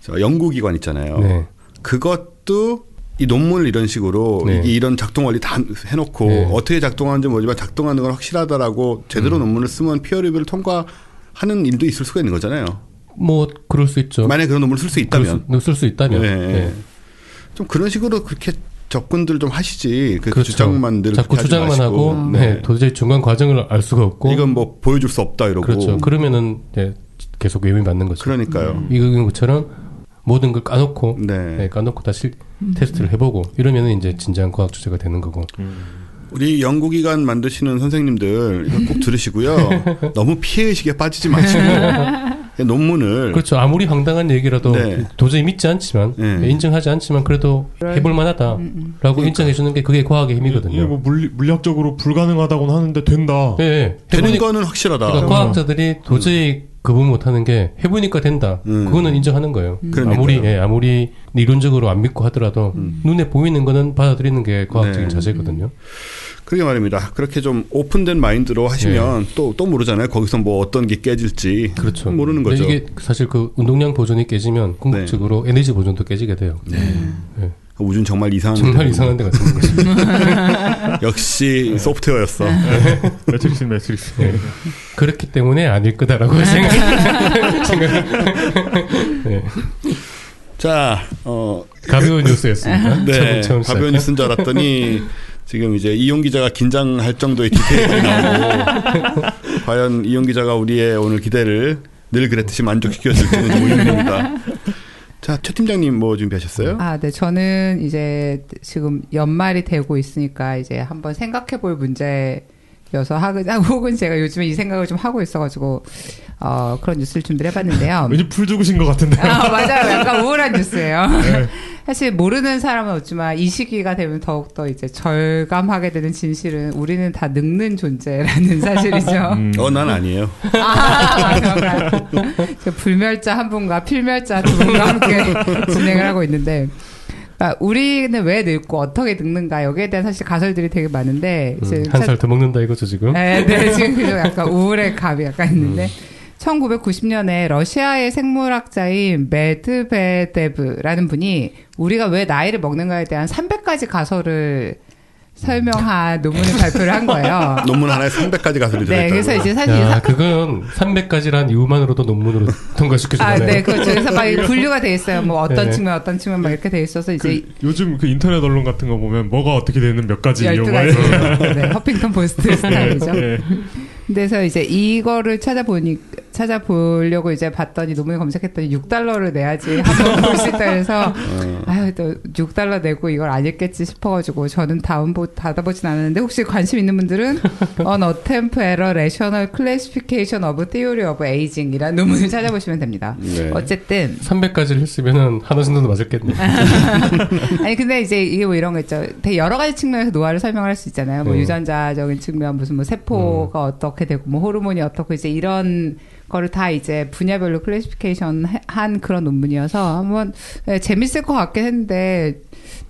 저 연구기관 있잖아요. 네. 그것도 이 논문을 이런 식으로 네. 이게 이런 작동 원리 다 해놓고 네. 음. 어떻게 작동하는지 모르지만 작동하는 건 확실하다라고 제대로 논문을 쓰면 피어 리뷰를 통과하는 일도 있을 수가 있는 거잖아요. 뭐 그럴 수 있죠. 만약에 그런 논문을 쓸 수 있다면. 쓸 수 있다면. 네. 네. 좀 그런 식으로 그렇게 접근들 좀 하시지. 그 그렇죠. 주장만 늘 자꾸 주장만 마시고. 하고 네. 네. 도저히 중간 과정을 알 수가 없고 이건 뭐 보여줄 수 없다 이러고. 그렇죠. 그러면은 이제 계속 외면이 맞는 거죠. 그러니까요. 이건 것처럼 모든 걸 까놓고 네. 네, 까놓고 다시 테스트를 해보고 이러면은 이제 진지한 과학 주제가 되는 거고. 우리 연구기관 만드시는 선생님들 이거 꼭 들으시고요. 너무 피해의식에 빠지지 마시고 논문을 그렇죠. 아무리 황당한 얘기라도 네. 도저히 믿지 않지만 네. 인정하지 않지만 그래도 해볼 만하다라고 인정해 주는 게 그게 과학의 이게 힘이거든요. 뭐 물리, 물리학적으로 불가능하다고는 하는데 된다. 네, 네. 되는 거는 확실하다. 그러니까 과학자들이 도저히 구분 못하는 게 해보니까 된다. 음. 그거는 인정하는 거예요. 그러니까요. 아무리 예, 아무리 이론적으로 안 믿고 하더라도 눈에 보이는 거는 받아들이는 게 과학적인 네. 자세거든요. 그러게 말입니다. 그렇게 좀 오픈된 마인드로 하시면 또또 모르잖아요. 거기서 뭐 어떤 게 깨질지 네. 그렇죠. 모르는 거죠. 이게 사실 그 운동량 보존이 깨지면 궁극적으로 에너지 보존도 깨지게 돼요. 네. 네. 우주는 정말 이상한 정말 데군요. 이상한 데 같은 거죠. 역시 소프트웨어였어. 매트릭스 매트릭스. 네. 그렇기 때문에 아닐 거다라고 생각. 생각. 네. 자, 어, 가벼운 뉴스였습니다. 네, 처음 가벼운 뉴스인 줄 알았더니 지금 이제 이용 기자가 긴장할 정도의 디테일이 나오고 과연 이용 기자가 우리의 오늘 기대를 늘 그랬듯이 만족시켜줄지는 모임입니다. 자, 최 팀장님 뭐 준비하셨어요? 아, 네. 저는 이제 지금 연말이 되고 있으니까 이제 한번 생각해 볼 문제 여서 하고, 아, 혹은 제가 요즘에 이 생각을 좀 하고 있어가지고, 어, 그런 뉴스를 준비를 해봤는데요. 왠지 풀 죽으신 것 같은데. 아, 맞아요. 약간 우울한 뉴스예요. 사실 모르는 사람은 없지만 이 시기가 되면 더욱더 이제 절감하게 되는 진실은 우리는 다 늙는 존재라는 사실이죠. 음. 어, 난 아니에요. 아, 불멸자 한 분과 필멸자 두 분과 함께 진행을 하고 있는데, 그러니까 우리는 왜 늙고 어떻게 늙는가 여기에 대한 사실 가설들이 되게 많은데, 이제 한살 더 먹는다 이거죠 지금. 네, 네, 지금. 약간 우울의 감이 약간 있는데. 1990년에 러시아의 생물학자인 메드베데브라는 분이 우리가 왜 나이를 먹는가에 대한 300가지 가설을 설명한 논문을 발표를 한 거예요. 논문 하나에 300가지 가설이 들어있다고. 네, 그래서 이제 사실 야, 사- 그건 300가지란 이유만으로도 논문으로 아, 통과시켜주잖아요. 네, 그렇죠. 그래서 막 분류가 돼 있어요. 뭐 어떤 네. 측면, 어떤 측면 막 이렇게 돼 있어서 이제 그 요즘 그 인터넷 언론 같은 거 보면 뭐가 어떻게 되는 몇 가지 이용 12가지. 네, 허핑턴 포스트 스타일이죠. 예. 그래서 이제 이거를 찾아보니 찾아보려고 이제 봤더니 논문을 검색했더니 6달러를 내야지 한번 볼 수 있다 그래서 아유 또 6달러 내고 이걸 안 읽겠지 싶어가지고 저는 다운보 받아보진 않았는데 혹시 관심 있는 분들은 On Attempt Error Rational Classification of Theory of Aging이라는 논문을 찾아보시면 됩니다. 네. 어쨌든 300가지를 했으면은 한우 정도도 맞았겠네. 아니 근데 이제 이게 뭐 이런 거 있죠. 되게 여러 가지 측면에서 노화를 설명할 수 있잖아요. 뭐 네. 유전자적인 측면, 무슨 뭐 세포가 어떻게 되고, 뭐 호르몬이 어떻고 이제 이런 거를 다 이제 분야별로 클래시피케이션 한 그런 논문이어서 한번 네, 재밌을 것 같긴 했는데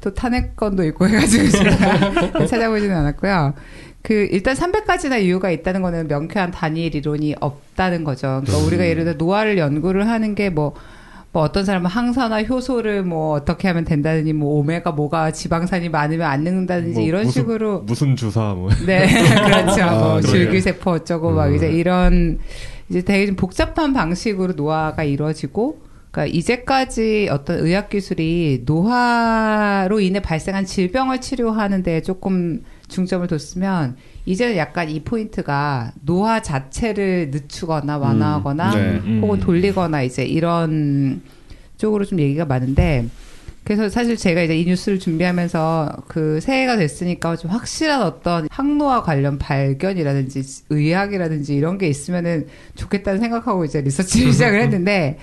또 탄핵건도 있고 해가지고 제가 찾아보지는 않았고요. 그 일단 300가지나 이유가 있다는 거는 명쾌한 단일 이론이 없다는 거죠. 그러니까 우리가 예를 들어 노화를 연구를 하는 게뭐 뭐 어떤 사람은 항산화 효소를 뭐 어떻게 하면 된다느니 뭐 오메가 뭐가 지방산이 많으면 안 늙는다든지 뭐 이런 무슨- 식으로 무슨 주사 뭐. 네 그렇죠. 아, 뭐. 줄기세포 어쩌고 막 이제 이런 이제 되게 좀 복잡한 방식으로 노화가 이루어지고 그러니까 이제까지 어떤 의학 기술이 노화로 인해 발생한 질병을 치료하는 데 조금 중점을 뒀으면 이제는 약간 이 포인트가 노화 자체를 늦추거나 완화하거나 네. 음. 혹은 돌리거나 이제 이런 쪽으로 좀 얘기가 많은데 그래서 사실 제가 이제 이 뉴스를 준비하면서 그 새해가 됐으니까 좀 확실한 어떤 항노화 관련 발견이라든지 의학이라든지 이런 게 있으면은 좋겠다는 생각하고 이제 리서치를 시작을 했는데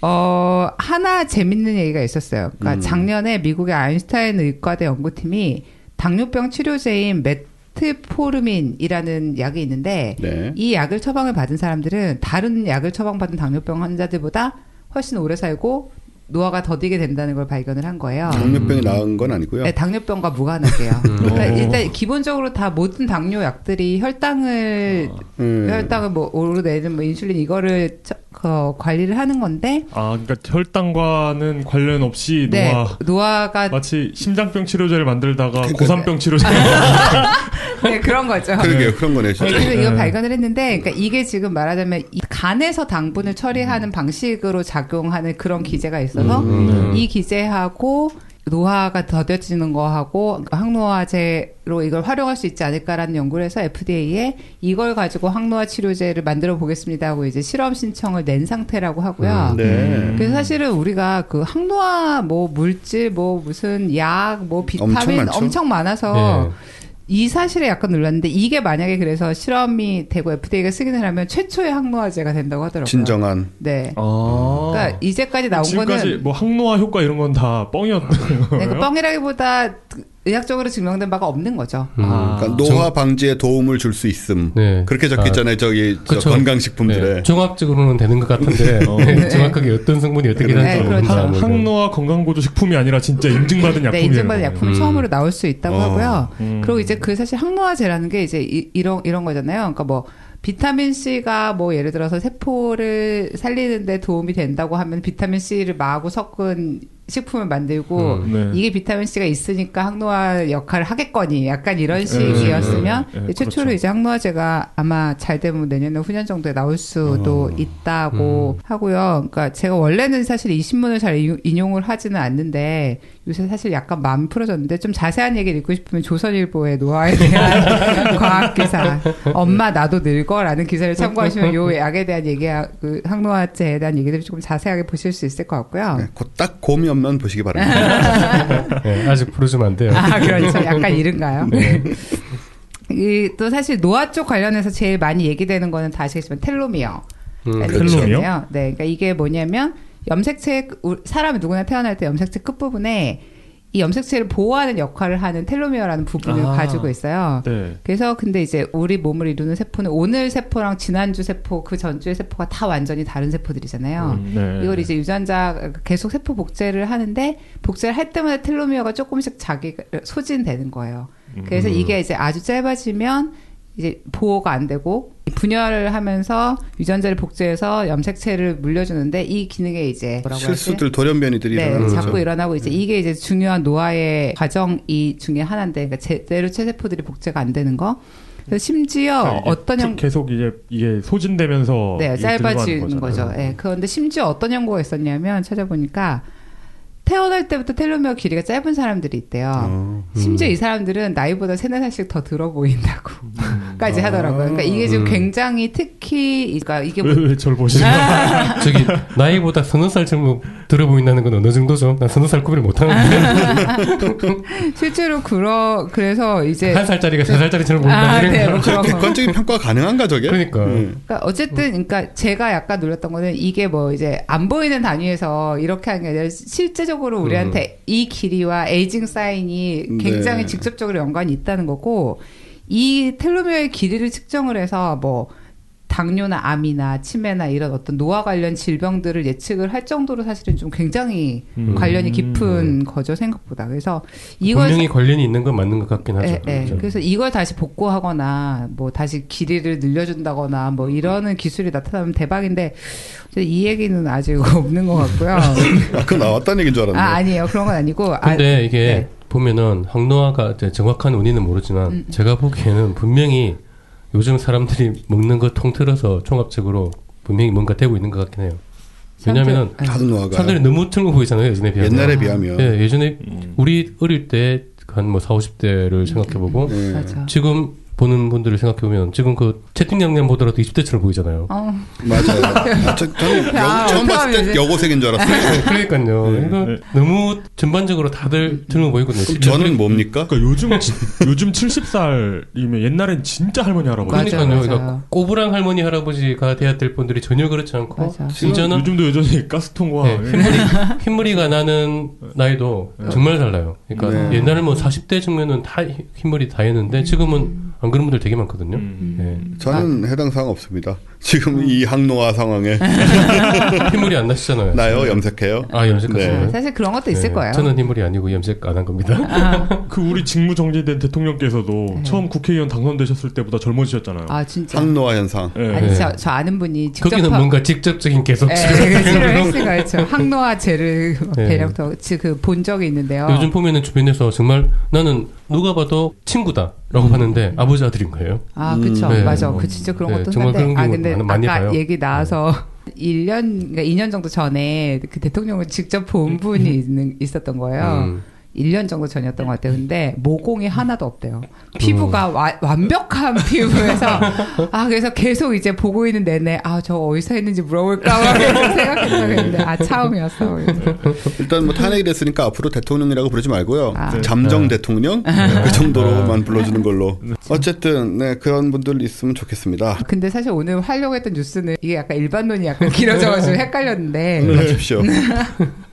어 하나 재밌는 얘기가 있었어요. 그러니까 음. 작년에 미국의 아인슈타인 의과대 연구팀이 당뇨병 치료제인 메 트포르민이라는 약이 있는데 네. 이 약을 처방을 받은 사람들은 다른 약을 처방받은 당뇨병 환자들보다 훨씬 오래 살고 노화가 더디게 된다는 걸 발견을 한 거예요. 당뇨병이 나은 건 아니고요. 네, 당뇨병과 무관하게요. 음. 그러니까 오. 일단 기본적으로 다 모든 당뇨 약들이 혈당을 음. 혈당을 뭐 오르내는 뭐 인슐린 이거를 저- 그 관리를 하는 건데 아, 그러니까 혈당과는 관련 없이 네 노화 노화가 마치 심장병 치료제를 만들다가 그러니까- 고산병 치료제 네, 그런 거죠. 그러게요. 그런 거네. 네, 진짜. 그래서 이걸 네. 발견을 했는데, 그러니까 이게 지금 말하자면 이 간에서 당분을 처리하는 방식으로 작용하는 그런 기제가 있어서 음. 이 기제하고 노화가 더뎌지는 거하고 항노화제로 이걸 활용할 수 있지 않을까라는 연구를 해서 FDA에 이걸 가지고 항노화 치료제를 만들어 보겠습니다 하고 이제 실험 신청을 낸 상태라고 하고요. 음. 네. 그래서 사실은 우리가 그 항노화 뭐 물질 뭐 무슨 약 뭐 비타민 많죠. 엄청 많아서 네. 이 사실에 약간 놀랐는데 이게 만약에 그래서 실험이 되고 FDA가 승인을 하면 최초의 항노화제가 된다고 하더라고요. 진정한. 네. 아. 그러니까 이제까지 나온 지금까지 거는 뭐 항노화 효과 이런 건 다 뻥이었던 네, 거예요. 그 뻥이라기보다 의학적으로 증명된 바가 없는 거죠. 음. 아. 그러니까 노화 방지에 도움을 줄 수 있음. 네. 그렇게 적혀 아, 있잖아요. 저기 저 그쵸. 건강식품들에. 네, 종합적으로는 되는 것 같은데 어. 네, 정확하게 어떤 성분이 어떻게 네, 되는지 그렇죠. 모르겠어요. 항- 항노화 건강보조 식품이 아니라 진짜 인증받은 약품이에요. 네, 인증받은 약품이 음. 처음으로 나올 수 있다고 어. 하고요. 음. 그리고 이제 그 사실 항노화제라는 게 이제 이, 이런 이런 거잖아요. 그러니까 뭐 비타민 C가 뭐 예를 들어서 세포를 살리는데 도움이 된다고 하면 비타민 C를 마구 섞은 식품을 만들고 음, 네. 이게 비타민 C가 있으니까 항노화 역할을 하겠거니 약간 이런 식이었으면 네, 네, 네, 최초로 그렇죠. 이제 항노화제가 아마 잘 되면 내년에 후년 정도에 나올 수도 어. 있다고 하고요. 그러니까 제가 원래는 사실 이 신문을 잘 이- 인용을 하지는 않는데 요새 사실 약간 마음 풀어졌는데 좀 자세한 얘기를 읽고 싶으면 조선일보의 노화에 대한 과학 기사 엄마 나도 늙어라는 기사를 참고하시면 요 약에 대한 얘기 그 항노화제에 대한 얘기들을 조금 자세하게 보실 수 있을 것 같고요. 네, 곧딱 곰이 없면 보시기 바랍니다. 네, 아직 부르시면 안 돼요. 아, 그렇죠. 약간 이른가요? 이, 또 사실 노화 쪽 관련해서 제일 많이 얘기되는 거는 다 아시겠지만 텔로미어. 음, 라는 텔로미어? 네, 그러니까 이게 뭐냐면 염색체 우- 사람이 누구나 태어날 때 염색체 끝 부분에 이 염색체를 보호하는 역할을 하는 텔로미어라는 부분을 아. 가지고 있어요. 네. 그래서 근데 이제 우리 몸을 이루는 세포는 오늘 세포랑 지난주 세포, 그 전주의 세포가 다 완전히 다른 세포들이잖아요. 음, 네. 이걸 이제 유전자 계속 세포 복제를 하는데 복제를 할 때마다 텔로미어가 조금씩 자기 소진되는 거예요. 그래서 음. 이게 이제 아주 짧아지면 이제 보호가 안 되고 분열을 하면서 유전자를 복제해서 염색체를 물려주는데 이 기능에 이제? 실수들 돌연변이들이 네, 일어나는 자꾸 거죠. 일어나고 이제 이게 이제 중요한 노화의 과정이 중에 하나인데, 그러니까 제대로 체세포들이 복제가 안 되는 거. 그래서 심지어 그러니까 이게 어떤 쭉연 계속 이게 이게 소진되면서 네, 짧아지는 거죠. 예. 그런데 심지어 어떤 연구가 있었냐면 찾아보니까 태어날 때부터 텔로미어 길이가 짧은 사람들이 있대요. 어. 심지어 이 사람들은 나이보다 세네 살씩 더 들어 보인다고 까지 아. 하더라고요. 그러니까 이게 지금 음. 굉장히 특히 그러니까 이게 뭐 왜, 왜 저를 보시는 거예요? 저기 나이보다 서너 살 젊어 들어 보인다는 건 어느 정도죠? 난 서너 살 구별 못하는데 실제로 그러 그래서 이제 한 살짜리가 세 살짜리처럼 아, 보인다는 네, 게뭐 그런 거. 객관적인 평가가 가능한가 저게? 그러니까. 음. 그러니까 어쨌든 그러니까 제가 약간 놀랐던 거는 이게 뭐 이제 안 보이는 단위에서 이렇게 하는 게 아니라 실제적으로 우리한테 이 길이와 에이징 사인이 굉장히 네. 직접적으로 연관이 있다는 거고 이 텔로미어의 길이를 측정을 해서 뭐 당뇨나 암이나 치매나 이런 어떤 노화 관련 질병들을 예측을 할 정도로 사실은 좀 굉장히 음. 관련이 깊은 거죠 생각보다 그래서 이걸 분명히 관련이 있는 건 맞는 것 같긴 하죠. 예, 예. 그렇죠. 그래서 이걸 다시 복구하거나 뭐 다시 길이를 늘려준다거나 뭐 이러는 기술이 나타나면 대박인데 이 얘기는 아직 없는 것 같고요. 아, 그 나왔다는 얘기인 줄 알았네. 아 아니에요 그런 건 아니고. 아, 근데 이게 네. 보면은 항노화가 이제 정확한 원인은 모르지만 음. 제가 보기에는 분명히 요즘 사람들이 먹는 거 통틀어서 종합적으로 분명히 뭔가 되고 있는 것 같긴 해요. 왜냐면은 사람들- 다른 노화가 사람들이 너무 젊어 보이잖아요 예전에 비하면. 옛날에 비하면 예, 예전에 음. 우리 어릴 때 한 뭐 4, 50대를 생각해보고 네. 맞아. 지금 보는 분들을 생각해보면 지금 그 채팅 양념 보더라도 20대처럼 보이잖아요. 어, 맞아요. 아, 저, 저는 여, 아, 처음 봤을 때. 여고생인 줄 알았어요. 네, 그러니까요. 네, 이거 네. 너무 전반적으로 다들 젊어 보이거든요. 저는 뭡니까? 그러니까 요즘 지- 요즘 70살이면 옛날엔 진짜 할머니 할아버지. 그러니까요. 맞아. 그러니까 꼬부랑 할머니 할아버지가 돼야 될 분들이 전혀 그렇지 않고. 심지어는 요즘도 여전히 가스통과 네, 흰머리, 흰머리가 나는 나이도 정말 달라요. 그러니까 네. 옛날에 뭐 40대 중면은 다 흰- 흰머리 다 했는데 지금은 안안 그런 분들 되게 많거든요. 음. 예. 저는 해당 사항 없습니다. 지금 이 항노화 상황에 흰물이 안 나시잖아요. 나요 염색해요. 아 염색하시나요? 네. 사실 그런 것도 있을 네, 거예요. 저는 흰물이 아니고 염색 안 한 겁니다. 그 우리 직무 정지된 대통령께서도 처음 국회의원 당선되셨을 때보다 젊어지셨잖아요. 아 진짜. 항노화 현상. 예. 아니 네. 저, 저 아는 분이 직접 거기는 하- 뭔가 직접적인 계속 예, 치료. 치료를 했으니까 그렇죠. 항노화 제를 네. 대략 그본 적이 있는데요. 요즘 보면은 주변에서 정말 나는 누가 봐도 친구다라고 하는데 아버지 아들인 거예요. 아, 그쵸. 네. 맞아. 그 진짜 그런 네, 것도 정말 한데. 그런 아, 경우 근데 많이- 아까 봐요. 네. 얘기 나와서 1년, 그러니까 2년 정도 전에 그 대통령을 직접 본 분이 있는, 있었던 거예요. 음. 1년 정도 전이었던 것 같아요. 근데 모공이 하나도 없대요. 피부가 와- 완벽한 피부에서 아 그래서 계속 이제 보고 있는 내내 아 저 어디서 했는지 물어볼까 막 계속 생각했다고 했는데 아 처음이었어. 그래서. 일단 뭐 탄핵이 됐으니까 앞으로 대통령이라고 부르지 말고요. 아. 잠정 네. 대통령 그 정도로만 불러주는 걸로. 어쨌든 네 그런 분들 있으면 좋겠습니다. 근데 사실 오늘 하려고 했던 뉴스는 이게 약간 일반론이 약간 길어져가지고 헷갈렸는데 하십시오.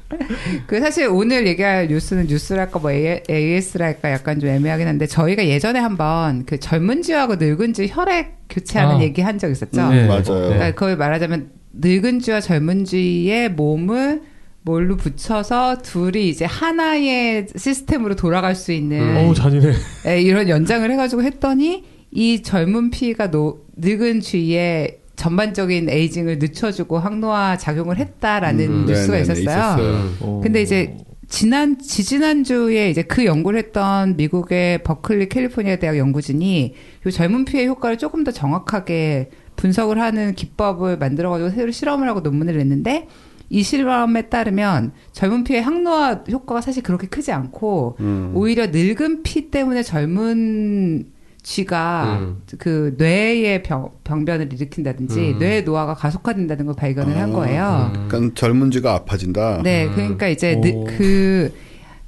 그 사실 오늘 얘기할 뉴스는 뉴스랄까 뭐 AS랄까 약간 좀 애매하긴 한데 저희가 예전에 한번 그 젊은지하고 늙은지 혈액 교체하는 아. 얘기 한 적 있었죠. 네. 맞아요. 그러니까 그걸 말하자면 늙은쥐와 젊은쥐의 몸을 뭘로 붙여서 둘이 이제 하나의 시스템으로 돌아갈 수 있는 음. 어우 잔인해. 에, 이런 연장을 해가지고 했더니 이 젊은 피가 노, 늙은 쥐의 전반적인 aging을 늦춰주고 항노화 작용을 했다라는 음, 뉴스가 네네네, 있었어요. 있었어요. 어. 근데 이제 지난 지지난 주에 이제 그 연구를 했던 미국의 버클리 캘리포니아 대학 연구진이 이 젊은 피의 효과를 조금 더 정확하게 분석을 하는 기법을 만들어 가지고 새로 실험을 하고 논문을 냈는데 이 실험에 따르면 젊은 피의 항노화 효과가 사실 그렇게 크지 않고 음. 오히려 늙은 피 때문에 젊은 쥐가 음. 그 뇌의 병, 병변을 일으킨다든지 음. 뇌의 노화가 가속화된다는 걸 발견을 한 아, 거예요. 그러니까 젊은 쥐가 아파진다. 네, 음. 그러니까 이제. 느, 그,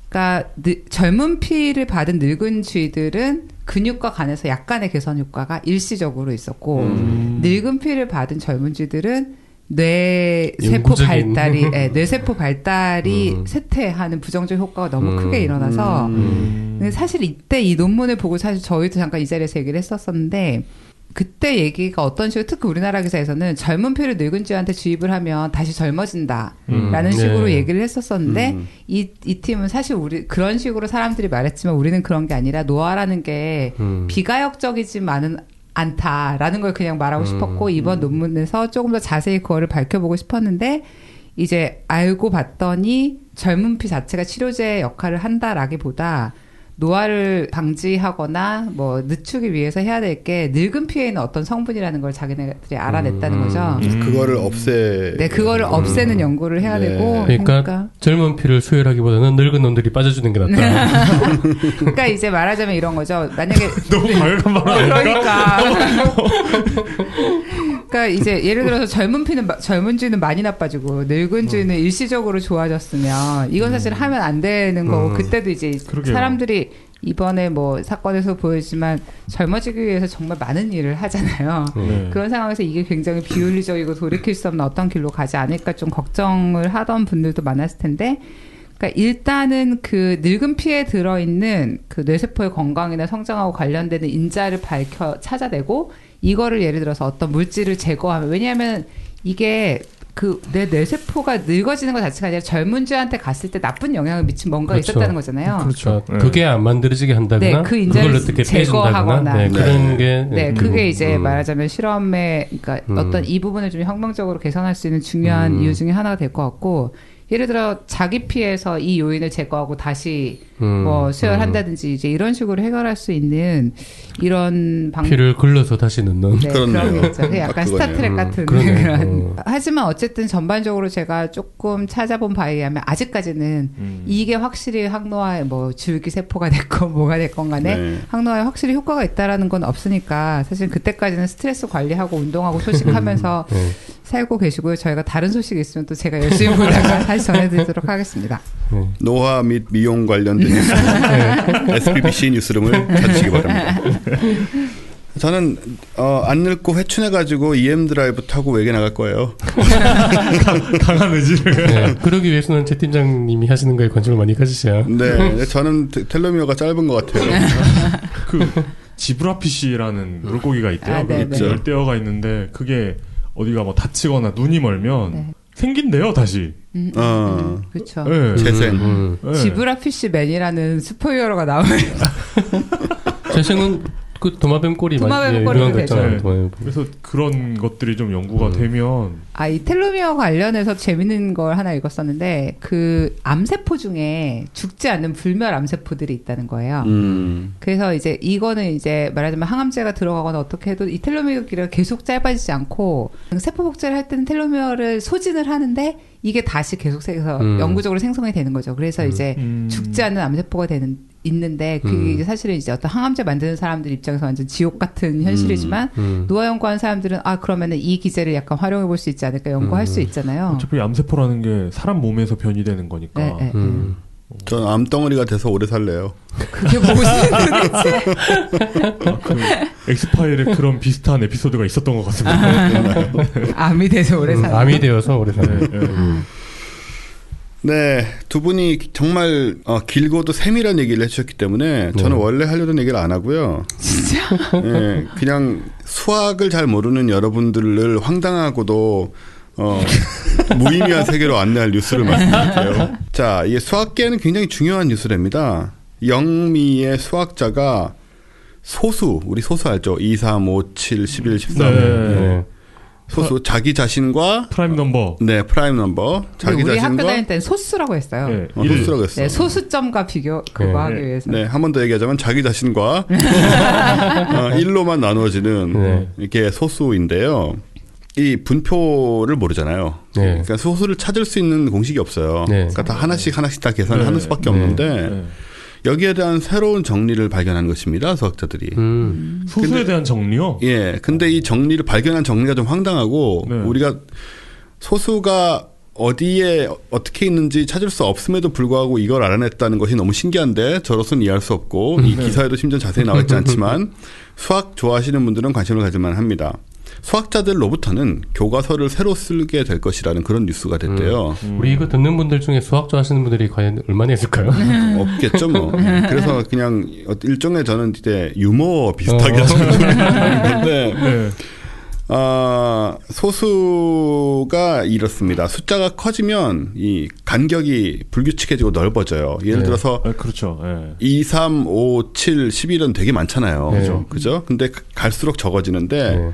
그러니까 느- 젊은 피를 받은 늙은 쥐들은 근육과 간에서 약간의 개선 효과가 일시적으로 있었고 음. 늙은 피를 받은 젊은 쥐들은 뇌 세포. 발달이 네, 뇌 세포 발달이 음. 쇠퇴하는 부정적 효과가 너무 음. 크게 일어나서 음. 근데 사실 이때 이 논문을 보고 사실 저희도 잠깐 이 자리에서 얘기를 했었었는데 그때 얘기가 어떤 식으로 특히 우리나라 기사에서는 젊은 피를 늙은 쥐한테 주입을 하면 다시 젊어진다. 음. 라는 네. 식으로 얘기를 했었었는데 음. 이, 이 팀은 사실 우리 그런 식으로 사람들이 말했지만 우리는 그런 게 아니라 노화라는 게 음. 비가역적이지만은 않다라는 걸 그냥 말하고 음. 싶었고 이번 논문에서 조금 더 자세히 그거를 밝혀보고 싶었는데 이제 알고 봤더니 젊은 피 자체가 치료제 역할을 한다라기보다 노화를 방지하거나 뭐 늦추기 위해서 해야 될 게 늙은 피에 있는 어떤 성분이라는 걸 자기네들이 알아냈다는 음. 거죠. 음. 그거를 없애. 네, 그거를 없애는 연구를 해야 네. 되고 그러니까, 그러니까 젊은 피를 수혈하기보다는 늙은 놈들이 빠져주는 게 낫다. 그러니까 이제 말하자면 이런 거죠. 만약에 너무 과격한 말 아닙니까? 그러니까. 그러니까 이제 예를 들어서 젊은 피는 마- 젊은 쥐는 많이 나빠지고 늙은 쥐는 일시적으로 좋아졌으면 이건 사실 하면 안 되는 거고 음. 그때도 이제 그러게요. 사람들이 이번에 뭐 사건에서 보였지만 젊어지기 위해서 정말 많은 일을 하잖아요. 네. 그런 상황에서 이게 굉장히 비윤리적이고 돌이킬 수 없는 어떤 길로 가지 않을까 좀 걱정을 하던 분들도 많았을 텐데, 그러니까 일단은 그 늙은 피에 들어있는 그 뇌세포의 건강이나 성장하고 관련되는 인자를 밝혀 찾아내고 이거를 예를 들어서 어떤 물질을 제거하면 왜냐하면 이게 그내 뇌세포가 늙어지는 것 자체가 아니라 젊은 쥐한테 갔을 때 나쁜 영향을 미친 뭔가 그렇죠. 있었다는 거잖아요. 그렇죠. 그러니까 그게 안 만들어지게 한다거나 네, 그 인자를 그걸 어떻게 제거하거나. 네, 그런 게 네, 음, 그게 이제 음. 말하자면 실험에, 그러니까 음. 어떤 이 부분을 좀 혁명적으로 개선할 수 있는 중요한 음. 이유 중에 하나가 될 것 같고, 예를 들어 자기 피해서 이 요인을 제거하고 다시 음, 뭐 음. 수혈한다든지 이제 이런 식으로 해결할 수 있는 이런 방 피를 글러서 다시 넣는 네. 그런 게 있죠. 그게 딱 약간. 스타트렉 음, 같은 그러네요. 그런. 어. 하지만 어쨌든 전반적으로 제가 조금 찾아본 바에 의하면 아직까지는 음. 이게 확실히 항노화에 뭐 줄기 세포가 됐건 뭐가 됐건 간에 네. 항노화에 확실히 효과가 있다라는 건 없으니까 사실 그때까지는 스트레스 관리하고 운동하고 소식하면서 네. 살고 계시고요. 저희가 다른 소식이 있으면 또 제가 열심히 보다가 다시 전해드리도록 하겠습니다. 네. 노화 및 미용 관련된 뉴스 SPBC 뉴스룸을 찾으시기 바랍니다. 저는 어, 안 늙고 회춘해가지고 EM drive 타고 외계 나갈 거예요. 강한 의지를. 네, 그러기 위해서는 제 팀장님이 하시는 거에 관심을 많이 가지셔야. 네, 저는 테- 텔로미어가 짧은 것 같아요. 그 zebrafish라는 물고기가 있대요. 아, 네, 그 네. 열대어가 있는데 그게 어디가 뭐 다치거나 눈이 멀면 네. 생긴대요 다시. 음, 어. 그렇죠. 네. 재생. 음. 네. 지브라 피쉬 맨이라는 슈퍼히어로가 나오면 재생은 그 도마뱀 꼬리 도마뱀 많이 꼬리도. 되죠. 도마뱀. 그래서 그런 것들이 좀 연구가 음. 되면 아, 이 텔로미어 관련해서 재밌는 걸 하나 읽었었는데 그 암세포 중에 죽지 않는 불멸 암세포들이 있다는 거예요. 음. 그래서 이제 이거는 이제 말하자면 항암제가 들어가거나 어떻게 해도 이 텔로미어 길이가 계속 짧아지지 않고 세포 복제를 할 때는 텔로미어를 소진을 하는데 이게 다시 계속해서 음. 영구적으로 생성이 되는 거죠. 그래서 이제 음. 죽지 않는 암세포가 되는 있는데 그게 음. 이제 사실은 이제 어떤 항암제 만드는 사람들 입장에서 완전 지옥 같은 현실이지만 음. 노화 연구하는 사람들은 아 그러면은 이 기제를 약간 활용해 볼 수 있지 않을까 연구할 음. 수 있잖아요. 어차피 암세포라는 게 사람 몸에서 변이되는 거니까. 네, 네. 음. 전 암덩어리가 돼서 오래 살래요. 그게 무슨 아, 그 엑스파일에 그런 비슷한 에피소드가 있었던 것 같습니다. 암이 돼서 오래 음, 사는. 암이 되어서 오래 사는. 네, 네. 네, 두 분이 정말 어, 길고도 세밀한 얘기를 해주셨기 때문에 저는 네. 원래 하려던 얘기를 안 하고요. 진짜. 예, 그냥 수학을 잘 모르는 여러분들을 황당하고도 어, 무의미한 세계로 안내할 뉴스를 말씀드릴게요. 자, 이게 수학계에는 굉장히 중요한 뉴스랍니다. 영미의 수학자가 소수, 우리 소수 알죠? 2, 3, 5, 7, 11, 13. 네. 네. 소수, 자기 자신과 prime number. 네, prime number. 자기 우리 학교 자신과 다닐 때는 소수라고 했어요. 네, 어, 일. 소수라고 했어. 네, 소수점과 비교 그거 네. 하기 네. 위해서. 네, 한 번 더 얘기하자면 자기 자신과 어, 1로만 나누어지는 네. 이게 소수인데요. 이 분포를 모르잖아요. 네. 그러니까 소수를 찾을 수 있는 공식이 없어요. 네. 그러니까 다 하나씩 하나씩 다 계산을 네. 하는 수밖에 네. 없는데 네. 여기에 대한 새로운 정리를 발견한 것입니다. 수학자들이. 음. 소수에 근데- 대한 정리요? 예. 근데 이 정리를 발견한 정리가 좀 황당하고 네. 우리가 소수가 어디에 어떻게 있는지 찾을 수 없음에도 불구하고 이걸 알아냈다는 것이 너무 신기한데 저로서는 이해할 수 없고 이 네. 기사에도 심지어 자세히 나와 있지 않지만 수학 좋아하시는 분들은 관심을 가질 만 합니다. 수학자들로부터는 교과서를 새로 쓰게 될 것이라는 그런 뉴스가 됐대요. 우리 이거 듣는 분들 중에 수학 좋아하시는 분들이 과연 얼마나 있을까요? 없겠죠 뭐. 그래서 그냥 일종의 저는 이제 유머 비슷하게 어. 하는 건데 네. 아, 소수가 이렇습니다. 숫자가 커지면 이 간격이 불규칙해지고 넓어져요. 예를 네. 들어서 아, 그렇죠. 예. 2, 3, 5, 7, 11은 되게 많잖아요. 네. 그죠? 그죠? 근데 갈수록 적어지는데 네.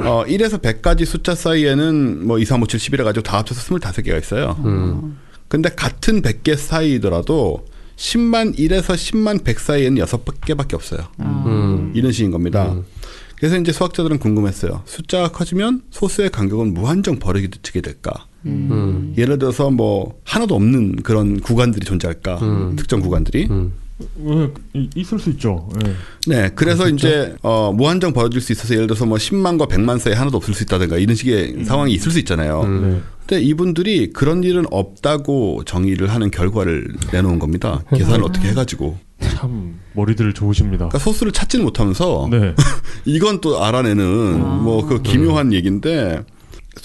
어, 1에서 100까지 숫자 사이에는 뭐 2, 3, 5, 7, 11 해가지고 다 합쳐서 25개가 있어요. 음. 근데 같은 100개 사이더라도 10만 1에서 10만 100 사이에는 6개밖에 없어요. 음. 이런 식인 겁니다. 음. 그래서 이제 수학자들은 궁금했어요. 숫자가 커지면 소수의 간격은 무한정 벌어지게 될까? 음. 예를 들어서 뭐 하나도 없는 그런 구간들이 존재할까? 음. 특정 구간들이. 음. 왜, 이- 있을 수 있죠. 예. 네, 그래서 이제 어, 무한정 벌어질 수 있어서 예를 들어서 뭐 10만과 100만 사이 하나도 없을 수 있다든가 이런 식의 상황이 있을 수 있잖아요. 음. 네. 근데 이분들이 그런 일은 없다고 정의를 하는 결과를 내놓은 겁니다. 계산을 어떻게 해가지고. 참 머리들 좋으십니다. 그러니까 소수를 찾지는 못하면서 네. 이건 또 알아내는 뭐그 기묘한 얘기인데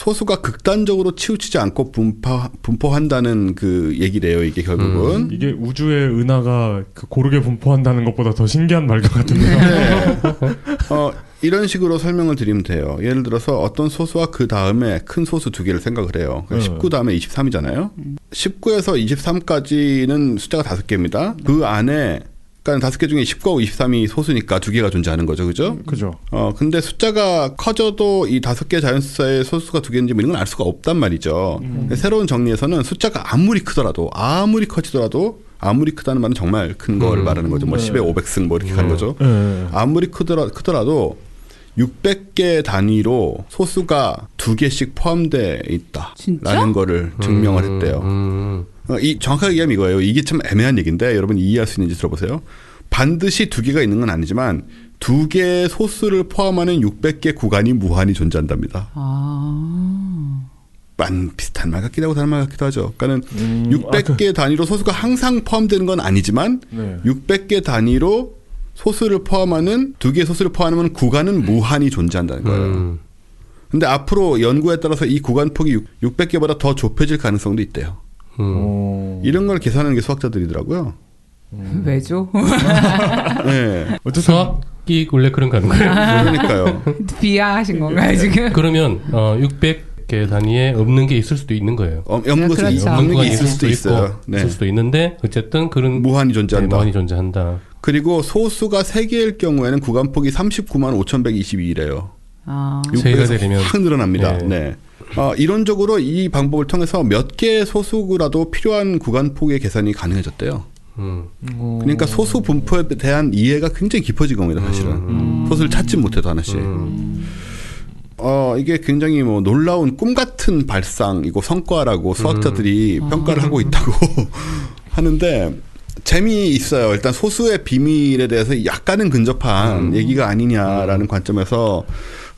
소수가 극단적으로 치우치지 않고 분파 분포한다는 그 얘기래요. 이게 결국은. 이게 우주의 은하가 그 고르게 분포한다는 것보다 더 신기한 말것 같은데요. 네. 어, 이런 식으로 설명을 드리면 돼요. 예를 들어서 어떤 소수와 그 다음에 큰 소수 두 개를 생각을 해요. 네. 19 다음에 23이잖아요. 19에서 23까지는 숫자가 다섯 개입니다. 그 안에 그러니까 다섯 개 중에 19하고 23이 소수니까 두 개가 존재하는 거죠. 그죠? 그죠. 어, 근데 숫자가 커져도 이 다섯 개 자연수사의 소수가 두 개인지 뭐 이런 건 알 수가 없단 말이죠. 새로운 정리에서는 숫자가 아무리 크더라도 아무리 커지더라도 아무리 크다는 말은 정말 큰 거를 음. 말하는 거죠. 뭐 네. 10에 500승 뭐 이렇게 가는 거죠. 예. 아무리 크더라, 크더라도 600개 단위로 소수가 두 개씩 포함되어 있다. 진짜? 라는 거를 증명을 음. 했대요. 음. 어, 이 정확하게 얘기하면 이거예요. 이게 참 애매한 얘기인데 여러분 이해할 수 있는지 들어보세요. 반드시 두 개가 있는 건 아니지만 두 개의 소수를 포함하는 600개 구간이 무한히 존재한답니다. 아. 만 비슷한 말 같기도 하고 다른 말 같기도 하죠. 그러니까는 음, 600개 단위로 소수가 항상 포함되는 건 아니지만 네. 600개 단위로 소수를 포함하는 두 개의 소수를 포함하는 구간은 무한히 존재한다는 거예요. 음. 근데 앞으로 연구에 따라서 이 구간 폭이 600개보다 더 좁혀질 가능성도 있대요. 음. 어. 이런 걸 계산하는 게 수학자들이더라고요. 왜죠? 네. 어쨌든 수학이 원래 그런 거 아닌가요? 그러니까요. 비하하신 건가요 지금? 그러면 어, 600개 단위에 없는 게 있을 수도 있는 거예요. 어, 없는 것은 그렇죠. 없는 게 있을 수도 있어요. 있고, 네. 있을 수도 있는데 어쨌든 그런 무한히 네, 존재한다. 무한히 존재한다. 그리고 소수가 3개일 경우에는 구간폭이 39만 5,122래요. 아, 세 개가 되면- 확 늘어납니다. 네. 네. 어, 이론적으로 이 방법을 통해서 몇 개의 소수라도 필요한 구간 폭의 계산이 가능해졌대요. 음. 그러니까 소수 분포에 대한 이해가 굉장히 깊어진 겁니다, 사실은. 소수를 찾지 못해도 하나씩. 음. 어, 이게 굉장히 뭐 놀라운 꿈 같은 발상이고 성과라고 수학자들이 평가를 하고 있다고 하는데 재미있어요. 일단 소수의 비밀에 대해서 약간은 근접한 얘기가 아니냐라는 관점에서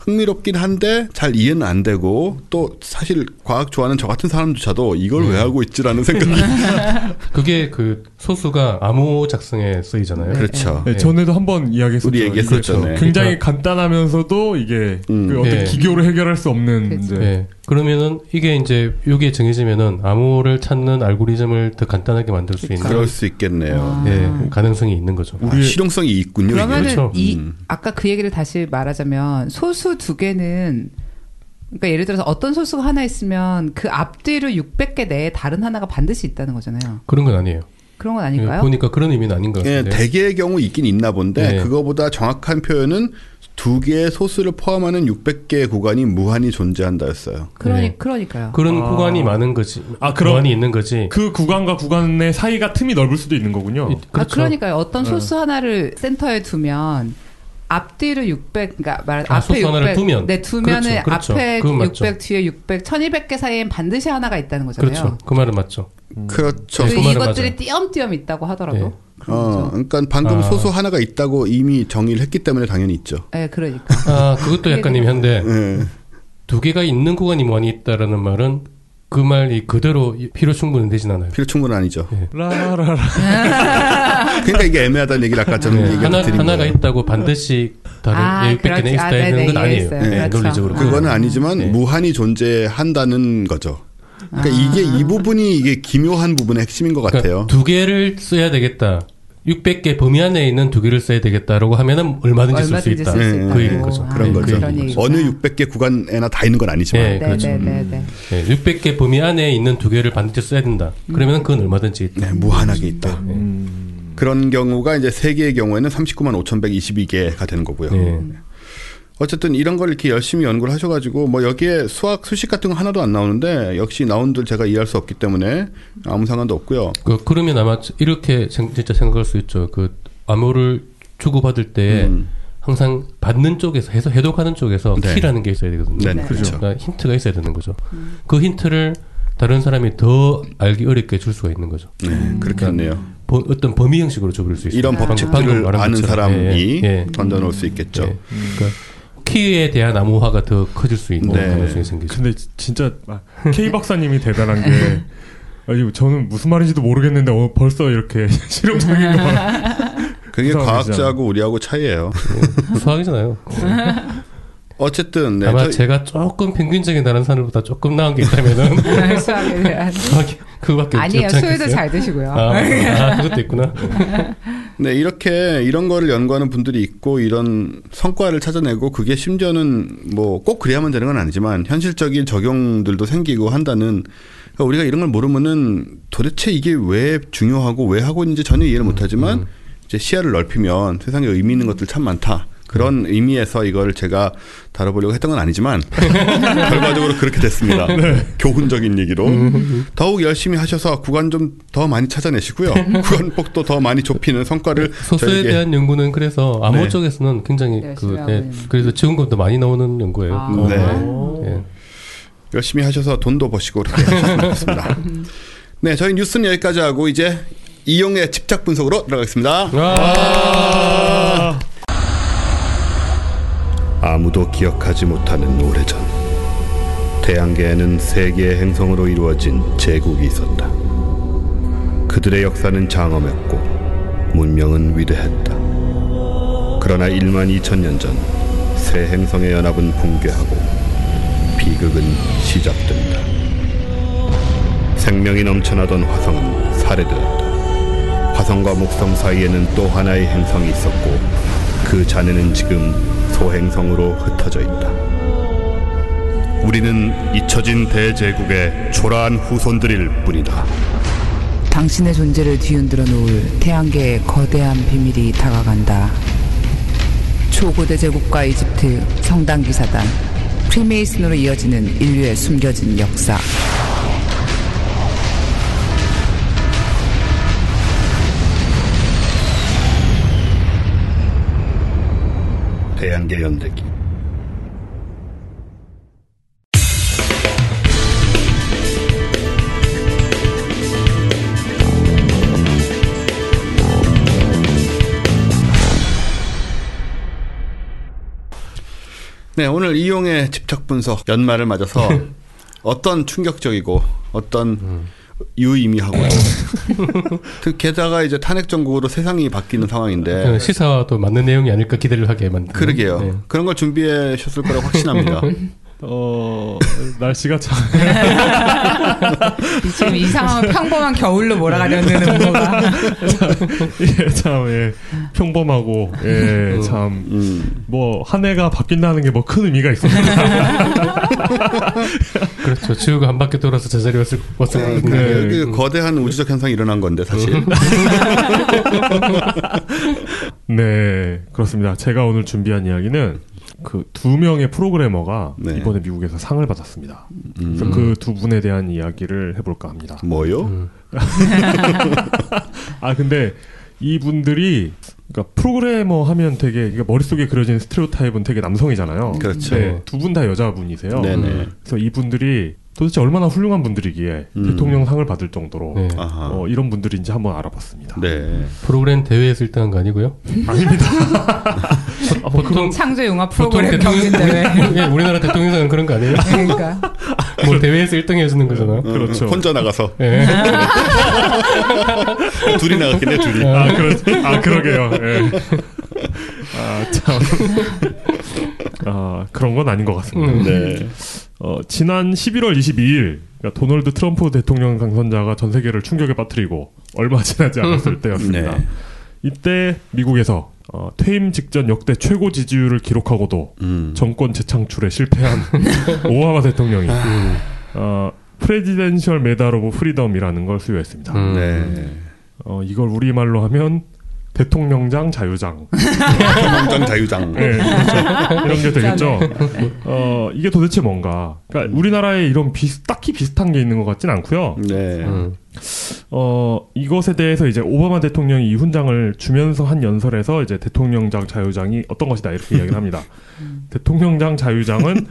흥미롭긴 한데 잘 이해는 안 되고 또 사실 과학 좋아하는 저 같은 사람조차도 이걸 왜 하고 있지라는 생각이 그게 그 소수가 암호 작성에 쓰이잖아요. 그렇죠. 네, 전에도 한번 이야기했었죠. 우리 얘기했었죠. 네. 굉장히 간단하면서도 이게 음. 그 어떤 네. 기교로 해결할 수 없는 네. 그러면은 이게 이제 요게 정해지면은 암호를 찾는 알고리즘을 더 간단하게 만들 수 있는 그럴 수 있겠네요. 예, 가능성이 있는 거죠. 아, 실용성이 있군요. 이게. 그러면은 그렇죠. 이 음. 아까 그 얘기를 다시 말하자면 소수 두 개는 그러니까 예를 들어서 어떤 소수가 하나 있으면 그 앞뒤로 600개 내에 다른 하나가 반드시 있다는 거잖아요. 그런 건 아니에요. 그런 건 예, 아닐까요? 보니까 그런 의미는 아닌 것 예, 같은데. 대개의 경우 있긴 있나 본데 네. 그거보다 정확한 표현은 두 개의 소수를 포함하는 600개의 구간이 무한히 존재한다였어요. 그러니 네. 그러니까요. 그런 아. 구간이 많은 거지. 아, 그럼- 구간이 있는 거지. 그 구간과 구간의 사이가 틈이 넓을 수도 있는 거군요. 이- 아, 그렇죠. 그러니까요. 어떤 소수 하나를 센터에 두면 앞뒤로 600, 그러니까 말 아, 앞에 소수 600, 하나를 두면. 네, 두면은 그렇죠, 그렇죠. 앞에 그건 600, 맞죠. 뒤에 600, 1200개 사이엔 반드시 하나가 있다는 거잖아요. 그렇죠. 그 말은 맞죠. 그렇죠. 그 네, 그 이것들이 맞아요. 띄엄띄엄 있다고 하더라도. 네. 어. 그러니까 방금 아. 소수 하나가 있다고 이미 정의를 했기 때문에 당연히 있죠. 네, 그러니까. 아, 그것도 약간 의미한데 예. 두 개가 있는 구간이 무한히 있다라는 말은 그 말이 그대로 필요 충분은 되진 않아요. 필요 충분은 아니죠. 네. 라라라. 그러니까 이게 애매하다는 얘기를 아까 저는 네, 하나 드린 하나가 거예요. 있다고 반드시 다른 아, 예, 600개나 그렇지. 있어야 아, 되는 네네, 건 아니에요. 네, 그렇죠. 논리적으로. 그거는 아니지만 네. 무한히 존재한다는 거죠. 그러니까 이게 이 부분이 이게 기묘한 부분의 핵심인 것 같아요. 그러니까 두 개를 써야 되겠다. 600개 범위 안에 있는 두 개를 써야 되겠다라고 하면은 얼마든지 쓸수 얼마든지 있다. 쓸수 네, 있다. 그 얘기인 거죠. 그런 네, 거죠. 그런 얘기구나. 어느 600개 구간에나 다 있는 건 아니지만. 네, 네, 그렇죠. 네, 네, 네. 네, 600개 범위 안에 있는 두 개를 반드시 써야 된다. 그러면 그건 얼마든지 있다. 네, 무한하게 있다. 음. 그런 경우가 이제 세 개의 경우에는 39만 5,122개가 되는 거고요. 네. 어쨌든 이런 걸 이렇게 열심히 연구를 하셔가지고 뭐 여기에 수학 수식 같은 거 하나도 안 나오는데 역시 나온들 제가 이해할 수 없기 때문에 아무 상관도 없고요. 그, 그러면 아마 이렇게 생- 진짜 생각할 수 있죠. 그 암호를 주고받을 때 음. 항상 받는 쪽에서 해서 해독하는 쪽에서 네. 키라는 게 있어야 되거든요. 네, 네. 그렇죠. 그러니까 힌트가 있어야 되는 거죠. 그 힌트를 다른 사람이 더 알기 어렵게 줄 수가 있는 거죠. 네, 그렇겠네요. 버- 어떤 범위 형식으로 줘버릴 수 있어요. 이런 법칙들을 아는 것처럼. 사람이 예, 예. 던져놓을 수 있겠죠. 예. 그러니까 키에 대한 암호화가 더 커질 수 있는 네. 가능성이 생기죠. 근데 지- 진짜 아, K 박사님이 대단한 게 아니 저는 무슨 말인지도 모르겠는데 어, 벌써 이렇게 실용적인 거 그게. 과학자하고 우리하고 차이예요. 수학이잖아요. 어쨌든 네, 아마 저- 제가 조금 평균적인 다른 사람보다 조금 나은 게 있다면은 수학에 대한. 그거밖에 아니에요. 수요도? 잘 드시고요. 아, 아, 그것도 있구나. 네, 이렇게 이런 거를 연구하는 분들이 있고 이런 성과를 찾아내고 그게 심지어는 뭐 꼭 그래야만 되는 건 아니지만 현실적인 적용들도 생기고 한다는 그러니까 우리가 이런 걸 모르면은 도대체 이게 왜 중요하고 왜 하고 있는지 전혀 이해를 못 하지만 이제 시야를 넓히면 세상에 의미 있는 것들 참 많다. 그런 의미에서 이걸 제가 다뤄보려고 했던 건 아니지만 결과적으로 그렇게 됐습니다. 교훈적인 얘기로 더욱 열심히 하셔서 구간 좀 더 많이 찾아내시고요. 구간폭도 더 많이 좁히는 성과를 소수에 저에게 대한 연구는 그래서 암호 네. 쪽에서는 굉장히 그 하고 예, 있는. 그래서 지원금도 많이 나오는 연구예요. 아. 그거. 네. 예. 열심히 하셔서 돈도 버시고 그렇게 하셨으면 좋겠습니다. 네, 저희 뉴스는 여기까지 하고 이제 이용의 집착 분석으로 들어가겠습니다. 아, 아무도 기억하지 못하는 오래전 태양계에는 세 개의 행성으로 이루어진 제국이 있었다. 그들의 역사는 장엄했고 문명은 위대했다. 그러나 1만 2천 년전새 행성의 연합은 붕괴하고 비극은 시작된다. 생명이 넘쳐나던 화성은 살해되었다. 화성과 목성 사이에는 또 하나의 행성이 있었고 그 잔해는 지금 소행성으로 흩어져 있다. 우리는 잊혀진 대제국의 초라한 후손들일 뿐이다. 당신의 존재를 뒤흔들어 놓을 태양계의 거대한 비밀이 다가간다. 초고대 제국과 이집트, 성당 기사단, 프리메이슨으로 이어지는 인류의 숨겨진 역사. 태양계 연대기. 네, 오늘 이용의 집착 분석 연말을 맞아서 어떤 충격적이고 어떤 유의미하고요. 그 게다가 이제 탄핵 정국으로 세상이 바뀌는 상황인데 그 시사와도 맞는 내용이 아닐까 기대를 하게 만든. 그러게요. 네. 그런 걸 준비하셨을 거라고 확신합니다. 어 날씨가 참 지금 이 상황을 평범한 겨울로 몰아가려는 음모가. 예, 참 예, 평범하고 예, 참 음. 뭐한 해가 바뀐다는 게 뭐 큰 의미가 있습니다. 그렇죠. 지구가 한 바퀴 돌아서 제자리 왔을 왔을 네. 네. 그 거대한 우주적 현상이 일어난 건데 사실. 네, 그렇습니다. 제가 오늘 준비한 이야기는 그 두 명의 프로그래머가 네. 이번에 미국에서 상을 받았습니다. 그래서 음. 그두 분에 대한 이야기를 해볼까 합니다. 뭐요? 음. 아 근데 이분들이 그러니까 프로그래머 하면 되게 그러니까 머릿속에 그려진 스테레오타입은 되게 남성이잖아요. 그렇죠. 두분 다 여자분이세요. 네네. 그래서 이분들이 도대체 얼마나 훌륭한 분들이기에 음. 대통령상을 받을 정도로 네. 어, 이런 분들인지 한번 알아봤습니다. 네. 프로그램 대회에서 1등한 거 아니고요? 아닙니다. 아, 뭐 그건 창조 영화 보통 프로그램 경진 대회. 예, 우리나라 대통령상은 그런 거 아니에요? 그러니까. 뭐 대회에서 1등 해주는 거잖아. 그렇죠. 어, 혼자 나가서 예. 둘이 나갔겠네 둘이. 아, 그러, 아 그러게요. 예. 아, 참. 아, 그런 건 아닌 것 같습니다. 음. 네. 어, 지난 11월 22일, 그러니까 도널드 트럼프 대통령 당선자가 전 세계를 충격에 빠뜨리고 얼마 지나지 않았을 때였습니다. 네. 이때 미국에서 어, 퇴임 직전 역대 최고 지지율을 기록하고도 음. 정권 재창출에 실패한 오바마 대통령이 어, Presidential Medal of Freedom이라는 걸 수여했습니다. 음. 네. 어, 이걸 우리말로 하면 대통령장 자유장 대통령장 자유장. 네, 그렇죠. 이런 게 되겠죠. 어, 이게 도대체 뭔가? 그러니까 우리나라에 이런 비슷, 딱히 비슷한 게 있는 것 같진 않고요. 네. 음. 어, 이것에 대해서 이제 오바마 대통령이 이 훈장을 주면서 한 연설에서 이제 대통령장 자유장이 어떤 것이다 이렇게 이야기를 합니다. 대통령장 자유장은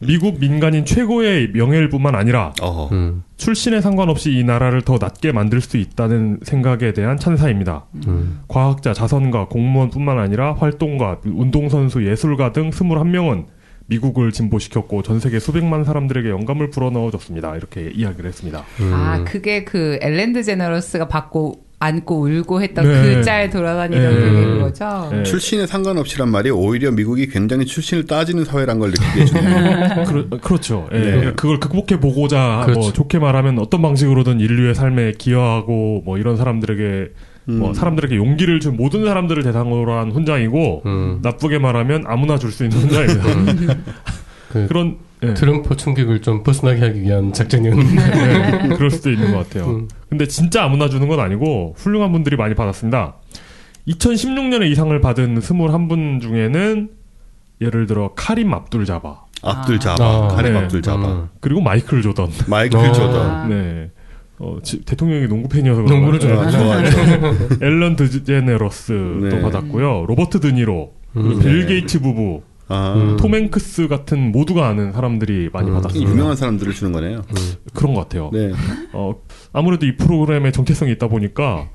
미국 민간인 최고의 명예일 뿐만 아니라 어. 음. 출신에 상관없이 이 나라를 더 낮게 만들 수 있다는 생각에 대한 찬사입니다. 음. 과학자, 자선가, 공무원뿐만 아니라 활동가, 운동선수, 예술가 등 21명은 미국을 진보시켰고 전 세계 수백만 사람들에게 영감을 불어넣어줬습니다. 이렇게 이야기를 했습니다. 음. 아, 그게 그 엘렌드 제너러스가 받고 안고 울고 했던 네. 그짤 돌아다니던 네. 그게 그거죠. 네. 출신에 상관없이란 말이 오히려 미국이 굉장히 출신을 따지는 사회란 걸 느끼게 해주네요. 그렇, 그렇죠. 예. 네. 그걸 극복해 보고자 그렇죠. 뭐 좋게 말하면 어떤 방식으로든 인류의 삶에 기여하고 뭐 이런 사람들에게 뭐 음. 사람들에게 용기를 준 모든 사람들을 대상으로 한 훈장이고 음. 나쁘게 말하면 아무나 줄 수 있는 훈장입니다. 그 그런 예. 트럼프 충격을 좀 벗어나게 하기 위한 작전이었는데. 네, 그럴 수도 있는 것 같아요. 음. 근데 진짜 아무나 주는 건 아니고 훌륭한 분들이 많이 받았습니다. 2016년에 이 상을 받은 21분 중에는 예를 들어 카림 압둘 자바 압둘 자바, 아, 카렘 네. 압둘 자바, 음. 그리고 마이클 조던. 마이클 어. 조던. 아. 네. 어, 지- 대통령이 농구 팬이어서? 농구를 아, 좋아하죠. 좋아요. 앨런 드제네러스도 네. 받았고요. 로버트 드니로, 음. 빌 네. 게이츠 부부, 아, 음. 톰 행크스 같은 모두가 아는 사람들이 많이 음. 받았습니다. 유명한 사람들을 주는 거네요. 그런 것 같아요. 네. 어, 아무래도 이 프로그램에 정체성이 있다 보니까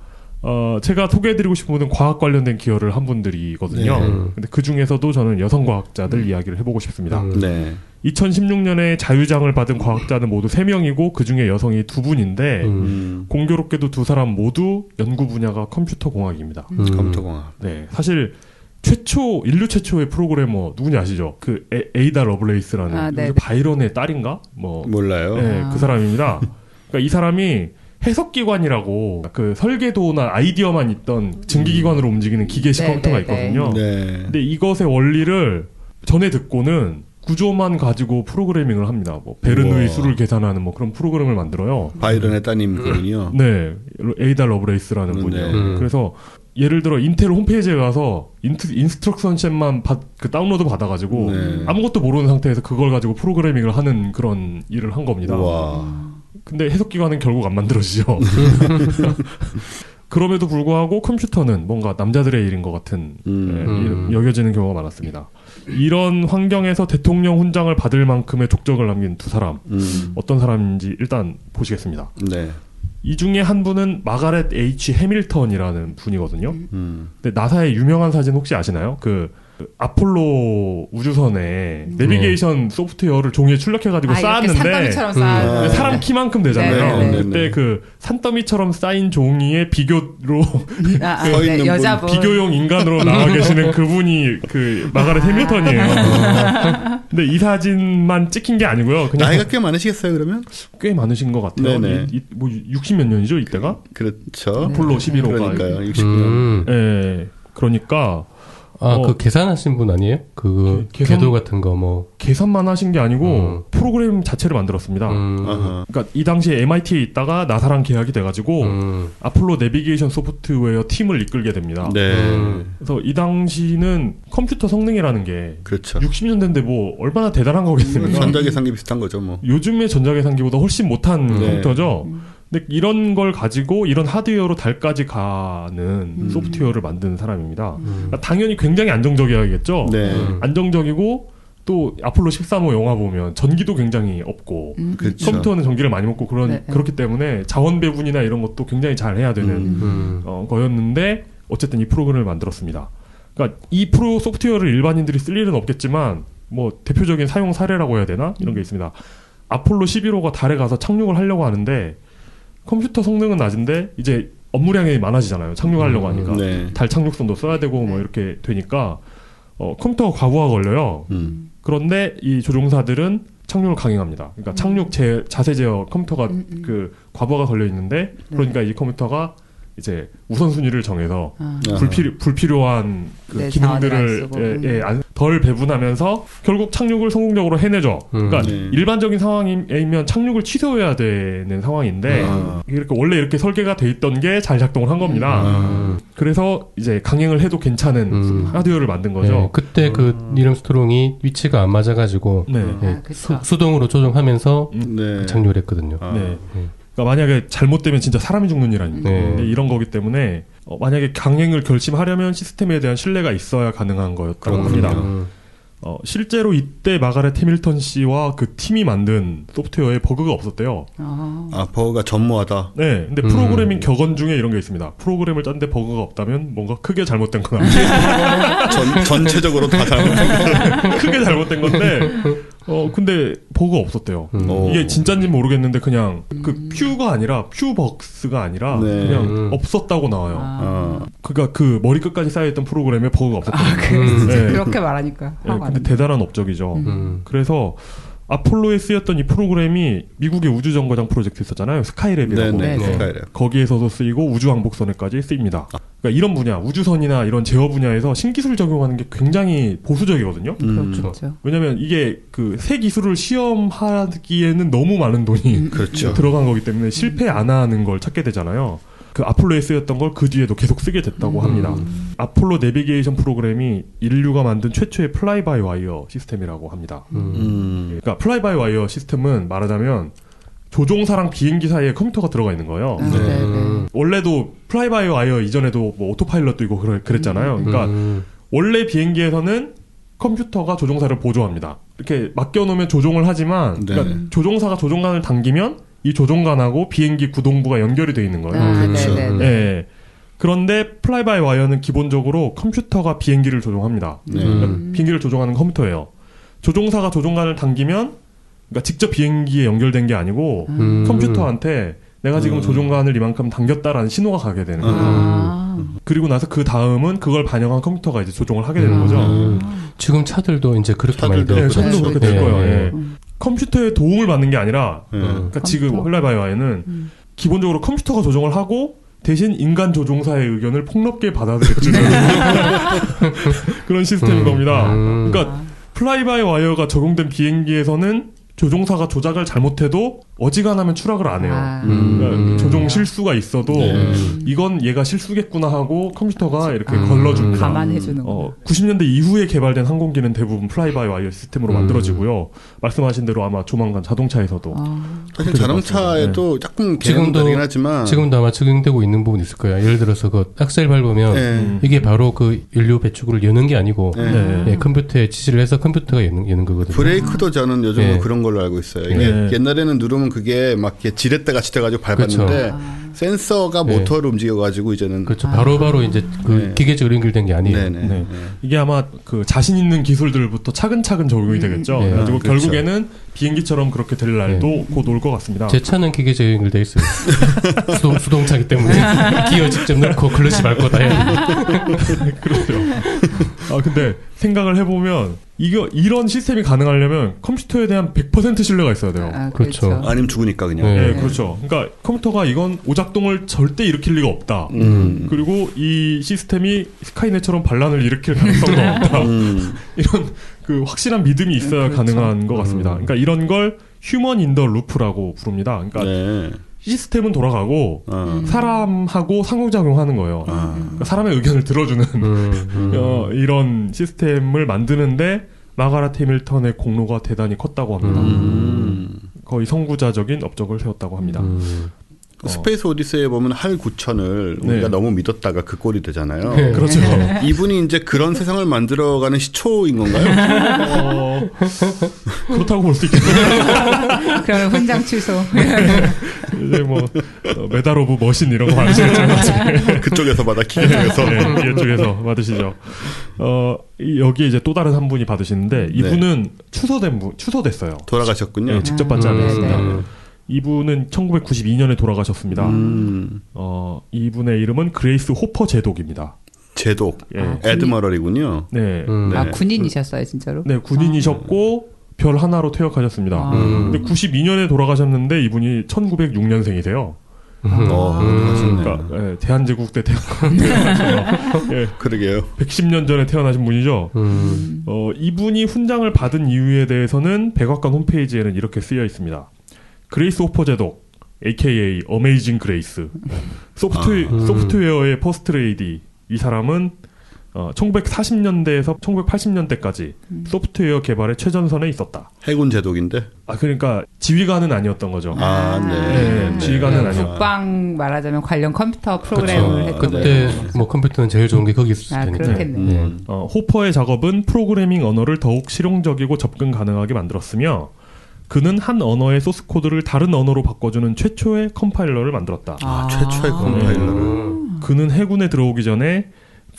어, 제가 소개해드리고 싶은 분은 과학 관련된 기여를 한 분들이거든요. 네. 근데 그 중에서도 저는 여성 과학자들 이야기를 해보고 싶습니다. 음. 네. 2016년에 자유장을 받은 과학자는 모두 3명이고 그 중에 여성이 두 분인데 음. 음. 공교롭게도 두 사람 모두 연구 분야가 컴퓨터 공학입니다. 음. 컴퓨터 공학. 네, 사실 최초 인류 최초의 프로그래머 누군지 아시죠? 그 에, 에이다 러블레이스라는 아, 네. 바이런의 딸인가? 뭐 몰라요. 네, 아. 그 사람입니다. 그러니까 이 사람이 해석기관이라고 그 설계도나 아이디어만 있던 증기기관으로 움직이는 기계식 네, 컴퓨터가 네, 네. 있거든요. 네. 근데 이것의 원리를 전에 듣고는 구조만 가지고 프로그래밍을 합니다. 뭐 베르누이 우와. 수를 계산하는 뭐 그런 프로그램을 만들어요. 바이런의 따님 분이요. 네, 에이다 러브레이스라는 네. 분이요. 음. 그래서 예를 들어 인텔 홈페이지에 가서 인트, instruction set만 받- 그 다운로드 받아가지고 네. 아무것도 모르는 상태에서 그걸 가지고 프로그래밍을 하는 그런 일을 한 겁니다. 와. 근데 해석기관은 결국 안 만들어지죠. 그럼에도 불구하고 컴퓨터는 뭔가 남자들의 일인 것 같은 음. 예, 음. 여겨지는 경우가 많았습니다. 이런 환경에서 대통령 훈장을 받을 만큼의 족적을 남긴 두 사람 음. 어떤 사람인지 일단 보시겠습니다. 네. 이 중에 한 분은 마가렛 H 해밀턴이라는 분이거든요. 음. 근데 나사의 유명한 사진 혹시 아시나요? 그, 그 아폴로 우주선에 내비게이션 소프트웨어를 종이에 출력해가지고 아, 쌓았는데 산더미처럼 음. 쌓아. 근데 사람 키만큼 되잖아요. 네, 네, 네. 그때 그 산더미처럼 쌓인 종이에 비교로 아, 아, 서 있는 네, 분, 여자분. 비교용 인간으로 나와 계시는 그분이 그 마가렛 해밀턴이에요. 근데 이 사진만 찍힌 게 아니고요. 그냥 나이가 꽤 많으시겠어요, 그러면? 꽤 많으신 것 같아요. 네네. 이, 이, 뭐 60몇 년이죠 이때가? 그 렇죠. 아폴로 11호가. 그러니까요. 60년. 음. 예. 그러니까 아, 어. 그 계산하신 분 아니에요? 그 계- 계산- 궤도 같은 거 뭐. 계산만 하신 게 아니고 음. 프로그램 자체를 만들었습니다. 음. 그러니까 이 당시에 MIT에 있다가 나사랑 계약이 돼가지고 음. 아폴로 내비게이션 소프트웨어 팀을 이끌게 됩니다. 네. 음. 그래서 이 당시는 컴퓨터 성능이라는 게 그렇죠. 60년대인데 뭐 얼마나 대단한 거겠습니까? 전자계산기 비슷한 거죠, 뭐. 요즘의 전자계산기보다 훨씬 못한 네. 컴퓨터죠. 근데 이런 걸 가지고 이런 하드웨어로 달까지 가는 소프트웨어를 만드는 사람입니다. 그러니까 당연히 굉장히 안정적이어야겠죠. 네. 음. 안정적이고 또 아폴로 13호 영화 보면 전기도 굉장히 없고 음. 그렇죠. 컴퓨터는 전기를 많이 먹고 그런 네, 네. 그렇기 때문에 자원 배분이나 이런 것도 굉장히 잘 해야 되는 음. 음. 어, 거였는데 어쨌든 이 프로그램을 만들었습니다. 그러니까 이 프로 소프트웨어를 일반인들이 쓸 일은 없겠지만 뭐 대표적인 사용 사례라고 해야 되나 이런 게 있습니다. 아폴로 11호가 달에 가서 착륙을 하려고 하는데 컴퓨터 성능은 낮은데 이제 업무량이 많아지잖아요. 착륙하려고 음, 하니까 네. 달 착륙선도 써야 되고 뭐 이렇게 되니까 어, 컴퓨터가 과부하 걸려요. 음. 그런데 이 조종사들은 착륙을 강행합니다. 그러니까 착륙 제, 자세 제어 컴퓨터가 음, 음. 그 과부하가 걸려 있는데 그러니까 이 컴퓨터가 이제 우선순위를 정해서 아. 불필요, 불필요한 그 네, 기능들을. 예, 음. 예, 안- 덜 배분하면서 결국 착륙을 성공적으로 해내죠. 음. 그러니까 네. 일반적인 상황이면 착륙을 취소해야 되는 상황인데 아. 이렇게 원래 이렇게 설계가 돼 있던 게 잘 작동을 한 겁니다. 음. 그래서 이제 강행을 해도 괜찮은 음. 하드웨어를 만든 거죠. 네, 그때 그 암스트롱이 위치가 안 맞아가지고 네. 예, 아, 그쵸. 수, 동으로 조정하면서 네. 착륙을 했거든요. 아. 네. 네. 그러니까 만약에 잘못되면 진짜 사람이 죽는 일 아닙니까? 네. 근데 이런 거기 때문에 어, 만약에 강행을 결심하려면 시스템에 대한 신뢰가 있어야 가능한 거였다고. 합니다. 음. 어, 실제로 이때 마가렛 해밀턴 씨와 그 팀이 만든 소프트웨어에 버그가 없었대요. 아. 아, 버그가 전무하다. 네, 근데 음. 프로그래밍 격언 중에 이런 게 있습니다. 프로그램을 짰는데 버그가 없다면 뭔가 크게 잘못된 거다. 전, 전체적으로 다 잘못된 크게 잘못된 건데, 어, 근데 버그가 없었대요. 음. 거. 이게 진짜인지 모르겠는데 그냥 그 few가 아니라 few bugs가 아니라 네. 그냥 음. 없었다고 나와요. 아. 아, 그러니까 그 머리 끝까지 쌓여있던 프로그램에 버그가 없었던 거예요. 그, 네. 그렇게 말하니까. 네, 근데. 대단한 업적이죠. 음. 그래서 아폴로에 쓰였던 이 프로그램이 미국의 우주정거장 프로젝트 있었잖아요. 스카이랩이라고. 네네. 네, 네. 스카이랩. 거기에서도 쓰이고 우주왕복선에까지 쓰입니다. 그러니까 이런 분야, 우주선이나 이런 제어 분야에서 신기술 적용하는 게 굉장히 보수적이거든요. 음, 그렇죠. 왜냐면 이게 그 새 기술을 시험하기에는 너무 많은 돈이 그렇죠. 들어간 거기 때문에 실패 안 하는 걸 찾게 되잖아요. 그 아폴로에 쓰였던 걸 그 뒤에도 계속 쓰게 됐다고 음. 합니다. 아폴로 내비게이션 프로그램이 인류가 만든 최초의 fly by wire 시스템이라고 합니다. 음. 음. 그러니까 fly by wire 시스템은 말하자면 조종사랑 비행기 사이에 컴퓨터가 들어가 있는 거예요. 아, 네. 네, 네. 음. 원래도 fly by wire 이전에도 뭐 오토파일럿도 있고 그랬잖아요. 그러니까 음. 원래 비행기에서는 컴퓨터가 조종사를 보조합니다. 이렇게 맡겨놓으면 조종을 하지만 네. 그러니까 조종사가 조종관을 당기면 이 조종관하고 비행기 구동부가 연결이 돼 있는 거예요. 아, 그렇죠. 네, 네, 네. 예. 그런데 fly by wire는 기본적으로 컴퓨터가 비행기를 조종합니다. 네. 그러니까 음. 비행기를 조종하는 컴퓨터예요. 조종사가 조종관을 당기면 그러니까 직접 비행기에 연결된 게 아니고 음. 컴퓨터한테 내가 지금 음. 조종관을 이만큼 당겼다라는 신호가 가게 되는 거예요. 아. 그리고 나서 그 다음은 그걸 반영한 컴퓨터가 이제 조종을 하게 되는 음. 거죠. 음. 지금 차들도 이제 그렇게 많이 차들도 네, 되었죠. 차도 그렇게 될 네. 거예요. 예. 음. 컴퓨터에 도움을 받는 게 아니라 네. 음. 그러니까 지금 컴퓨터. fly by wire는 음. 기본적으로 컴퓨터가 조종을 하고 대신 인간 조종사의 의견을 폭넓게 받아들여주는 그런 시스템인 음, 겁니다. 음. 그러니까 fly by wire가 적용된 비행기에서는 조종사가 조작을 잘못해도 어지간하면 추락을 안 해요. 아. 음. 그러니까 조종 실수가 있어도 네. 이건 얘가 실수겠구나 하고 컴퓨터가 이렇게 음. 걸러줍니다. 감안해주는 거. 어, 90년대 이후에 개발된 항공기는 대부분 fly by wire 시스템으로 음. 만들어지고요. 말씀하신 대로 아마 조만간 자동차에서도 아. 사실 자동차에도 조금 개념 지금도- 하지만 지금도 아마 적용되고 있는 부분이 있을 거예요. 예를 들어서 그 악셀 밟으면 네. 음. 이게 바로 그 연료 배출구를 여는 게 아니고 네. 네. 예, 컴퓨터에 지시를 해서 컴퓨터가 여는, 여는 거거든요. 브레이크도 저는 요즘 네. 그런 걸로 알고 있어요. 이게 네. 옛날에는 누르면 그게 막 이렇게 지렛대 같이 돼가지고 밟았는데 그렇죠. 센서가 네. 모터를 움직여가지고 이제는 그렇죠. 바로바로 이제 그 네. 기계적으로 연결된 게 아니에요. 네. 네. 이게 아마 그 자신 있는 기술들부터 차근차근 적용이 되겠죠. 네. 그래가지고 아, 그렇죠. 결국에는 비행기처럼 그렇게 될 날도 곧올 것 같습니다. 제 차는 기계적으로 연결돼 있어요. 수동, 수동차기 때문에 기어 직접 넣고 클러치 밟고 다 해야 돼요. 그렇죠. 아 근데 생각을 해보면 이거 이런 시스템이 가능하려면 컴퓨터에 대한 100% 신뢰가 있어야 돼요. 아, 그렇죠. 그렇죠. 아니면 죽으니까 그냥. 네. 네, 그렇죠. 그러니까 컴퓨터가 이건 오작동을 절대 일으킬 리가 없다. 음. 그리고 이 시스템이 스카이넷처럼 반란을 일으킬 가능성도 없다. 음. 이런 그 확실한 믿음이 있어야 그렇죠. 가능한 것 같습니다. 음. 그러니까 이런 걸 human in the loop라고 부릅니다. 그러니까 네. 시스템은 돌아가고 어. 사람하고 상호작용하는 거예요. 아. 그러니까 사람의 의견을 들어주는 음, 음. 어, 이런 시스템을 만드는데 마가렛 해밀턴의 공로가 대단히 컸다고 합니다. 음. 거의 선구자적인 업적을 세웠다고 합니다. 음. 어. 스페이스 오디세이에 보면 할 9천을 네. 우리가 너무 믿었다가 그 꼴이 되잖아요. 네. 그렇죠. 이분이 이제 그런 세상을 만들어가는 시초인 건가요? 어, 그렇다고 볼 수 있겠네요. 그러면 훈장 취소. 이제 뭐 어, Medal of Machine 이런 거 받으시겠죠. 그쪽에서 받아 기계 쪽에서. 네, 기계 쪽에서 받으시죠. 어, 이- 여기에 이제 또 다른 한 분이 받으시는데 이분은 추서된 분, 추서됐어요. 돌아가셨군요. 네, 직접 받지 음, 않았습니다. 네, 네. 이분은 1992년에 돌아가셨습니다. 음. 어, 이분의 이름은 그레이스 호퍼 제독입니다. 제독. 예. 아, admiral이군요. 네. 음. 네. 아 군인이셨어요 진짜로? 네, 군인이셨고 별 하나로 퇴역하셨습니다. 아. 음. 근데 92년에 돌아가셨는데 이분이 1906년생이세요. 어, 돌아가셨네. 그러니까 예, 대한제국 때 태어나셔서 예, 그러게요. 110년 전에 태어나신 분이죠. 음. 어, 이분이 훈장을 받은 이유에 대해서는 백악관 홈페이지에는 이렇게 쓰여 있습니다. 그레이스 호퍼 제독, AKA Amazing Grace. 소프트, 아. 소프트웨어의 퍼스트 레이디. 이 사람은 어, 1940년대에서 1980년대까지 소프트웨어 개발의 최전선에 있었다. 해군 제독인데. 아, 그러니까 지휘관은 아니었던 거죠. 아, 네. 네, 지휘관은 그 아니요. 국방 말하자면 관련 컴퓨터 프로그램을. 했던 그때 거예요. 뭐 컴퓨터는 제일 좋은 게 거기 있을 아 테니까. 그렇겠네. 음. 어, 호퍼의 작업은 프로그래밍 언어를 더욱 실용적이고 접근 가능하게 만들었으며 그는 한 언어의 소스 코드를 다른 언어로 바꿔주는 최초의 컴파일러를 만들었다. 아, 최초의 컴파일러를. 그는 해군에 들어오기 전에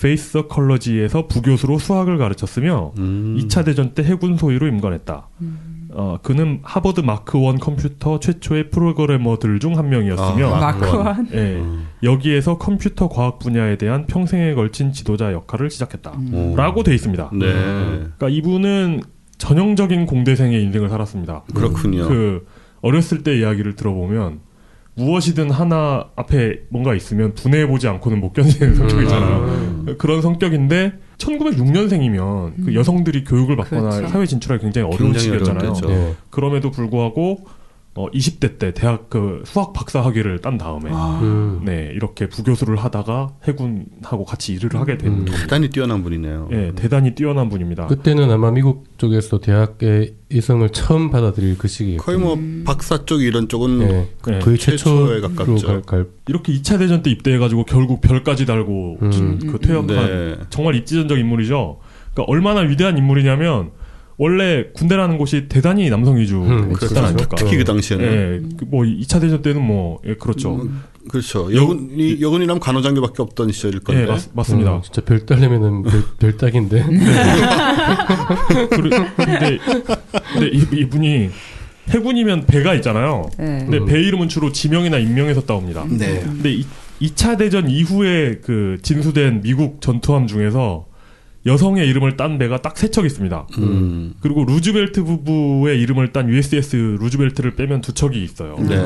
Vassar College에서 부교수로 수학을 가르쳤으며 음. 2차 대전 때 해군 소위로 임관했다. 음. 어, 그는 하버드 Mark One 컴퓨터 최초의 프로그래머들 중 한 명이었으며 아, Mark One. 예, 음. 여기에서 컴퓨터 과학 분야에 대한 평생에 걸친 지도자 역할을 시작했다. 오. 라고 돼 있습니다. 네. 그러니까 이분은 전형적인 공대생의 인생을 살았습니다. 그렇군요. 그 어렸을 때 이야기를 들어보면 무엇이든 하나 앞에 뭔가 있으면 분해해 보지 않고는 못 견디는 성격이잖아요. 그런 성격인데 1906년생이면 그 여성들이 교육을 받거나 그렇죠. 사회 진출하기 굉장히 어려운 시기였잖아요. 네. 그럼에도 불구하고 어, 20대 때 대학 그 수학 박사 학위를 딴 다음에 음. 네 이렇게 부교수를 하다가 해군하고 같이 일을 하게 된 음. 대단히 뛰어난 분이네요. 예, 대단히 뛰어난 분입니다. 그때는 아마 미국 쪽에서 대학의 이성을 처음 받아들일 그 시기에 거의 뭐 박사 쪽 이런 쪽은 네, 네. 거의 최초에 최초로 가깝죠. 갈, 갈 이렇게 2차 대전 때 입대해가지고 결국 별까지 달고 음. 진- 그 퇴역한 네. 정말 입지전적 인물이죠. 그러니까 얼마나 위대한 인물이냐면 원래 군대라는 곳이 대단히 남성 위주 음, 그렇죠. 아닙니까? 특히 그 당시에는. 예, 그 뭐 2차 대전 때는 뭐 예, 그렇죠. 음, 그렇죠. 여군이 여군이라면 간호장교밖에 없던 시절일 건데. 예, 맞, 맞습니다. 음, 진짜 별 따려면은 별, 별 따긴데. 그리- 근데 근데 이, 이분이 해군이면 배가 있잖아요. 네. 근데 배 이름은 주로 지명이나 인명에서 따옵니다. 네. 근데 이, 2차 대전 이후에 그 진수된 미국 전투함 중에서 여성의 이름을 딴 배가 딱 세 척 있습니다. 음. 그리고 루즈벨트 부부의 이름을 딴 USS 루즈벨트를 빼면 두 척이 있어요. 네.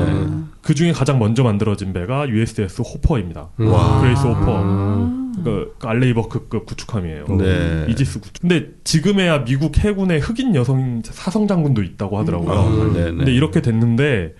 그 중에 가장 먼저 만들어진 배가 USS 호퍼입니다. 와. 그레이스 호퍼. 음. 그 알레이버크급 구축함이에요. 네. 이지스 구축. 근데 지금에야 미국 해군에 흑인 여성 사성 장군도 있다고 하더라고요. 아, 네, 네. 근데 이렇게 됐는데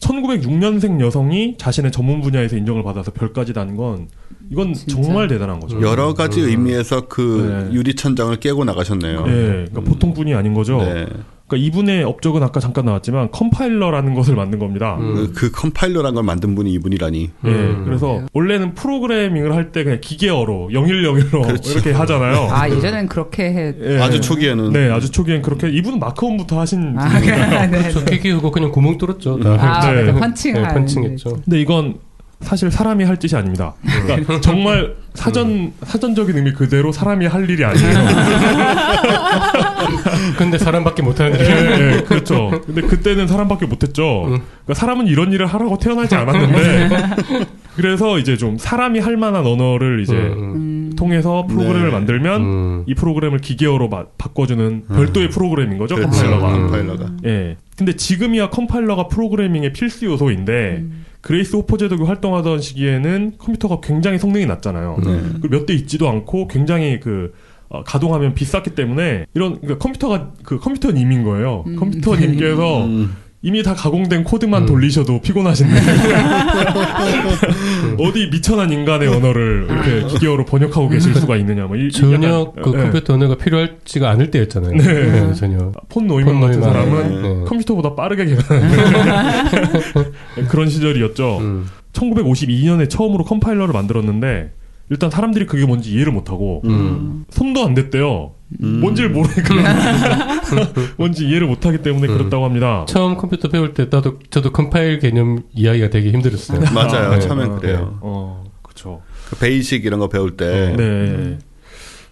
1906년생 여성이 자신의 전문 분야에서 인정을 받아서 별까지 단건 이건 진짜. 정말 대단한 거죠. 여러 가지 의미에서 그 네. 유리 천장을 깨고 나가셨네요. 예, 그러니까 보통 분이 아닌 거죠. 네. 그러니까 이분의 업적은 아까 잠깐 나왔지만 컴파일러라는 것을 만든 겁니다. 음. 그, 그 컴파일러란 걸 만든 분이 이분이라니. 예, 음. 그래서 원래는 프로그래밍을 할 때 그냥 기계어로 0101로 그렇죠. 이렇게 하잖아요. 아 예전엔 그렇게 해. 예. 아주 초기에는 네, 아주 초기엔 그렇게 이분은 Mark One부터 하신 아, 분이니까. 네. 저 기기 그거 그냥 구멍 뚫었죠. 다. 아, 네. 맞아. 펀칭 네, 한. 펀칭했죠. 근데 이건 사실 사람이 할 짓이 아닙니다. 그러니까 정말 사전 사전적인 의미 그대로 사람이 할 일이 아니에요. 근데 사람밖에 못하는 예, 일. 예, 그렇죠. 근데 그때는 사람밖에 못했죠. 음. 그러니까 사람은 이런 일을 하라고 태어나지 않았는데 그래서 이제 좀 사람이 할 만한 언어를 이제 음, 음. 통해서 프로그램을 네. 만들면 음. 이 프로그램을 기계어로 바, 바꿔주는 별도의 프로그램인 거죠. 그렇죠. 컴파일러가. 음. 컴파일러가. 예. 근데 지금이야 컴파일러가 프로그래밍의 필수 요소인데 그레이스 호퍼 제독이 활동하던 시기에는 컴퓨터가 굉장히 성능이 낮잖아요. 네. 몇대 있지도 않고 굉장히 그 어, 가동하면 비쌌기 때문에 이런 그러니까 컴퓨터가 그 컴퓨터님인 거예요. 컴퓨터님께서 음. 이미 다 가공된 코드만 음. 돌리셔도 피곤하신데 어디 미천한 인간의 언어를 이렇게 기계어로 번역하고 계실 수가 있느냐 뭐 이- 이 전혀 그 예. 컴퓨터 언어가 필요할지가 않을 때였잖아요. 네. 전혀. 폰 노이먼 같은 폰 사람은 네. 컴퓨터보다 빠르게 계산하는 그런 시절이었죠. 음. 1952년에 처음으로 컴파일러를 만들었는데 일단 사람들이 그게 뭔지 이해를 못하고 음. 손도 안 댔대요. 음. 뭔지를 모르니까 뭔지 이해를 못하기 때문에 음. 그렇다고 합니다. 처음 컴퓨터 배울 때 나도 저도 컴파일 개념 이해가 되게 힘들었어요. 맞아요. 네. 처음엔 어, 그래요. 어, 그렇죠. 그 베이직 이런 거 배울 때. 네.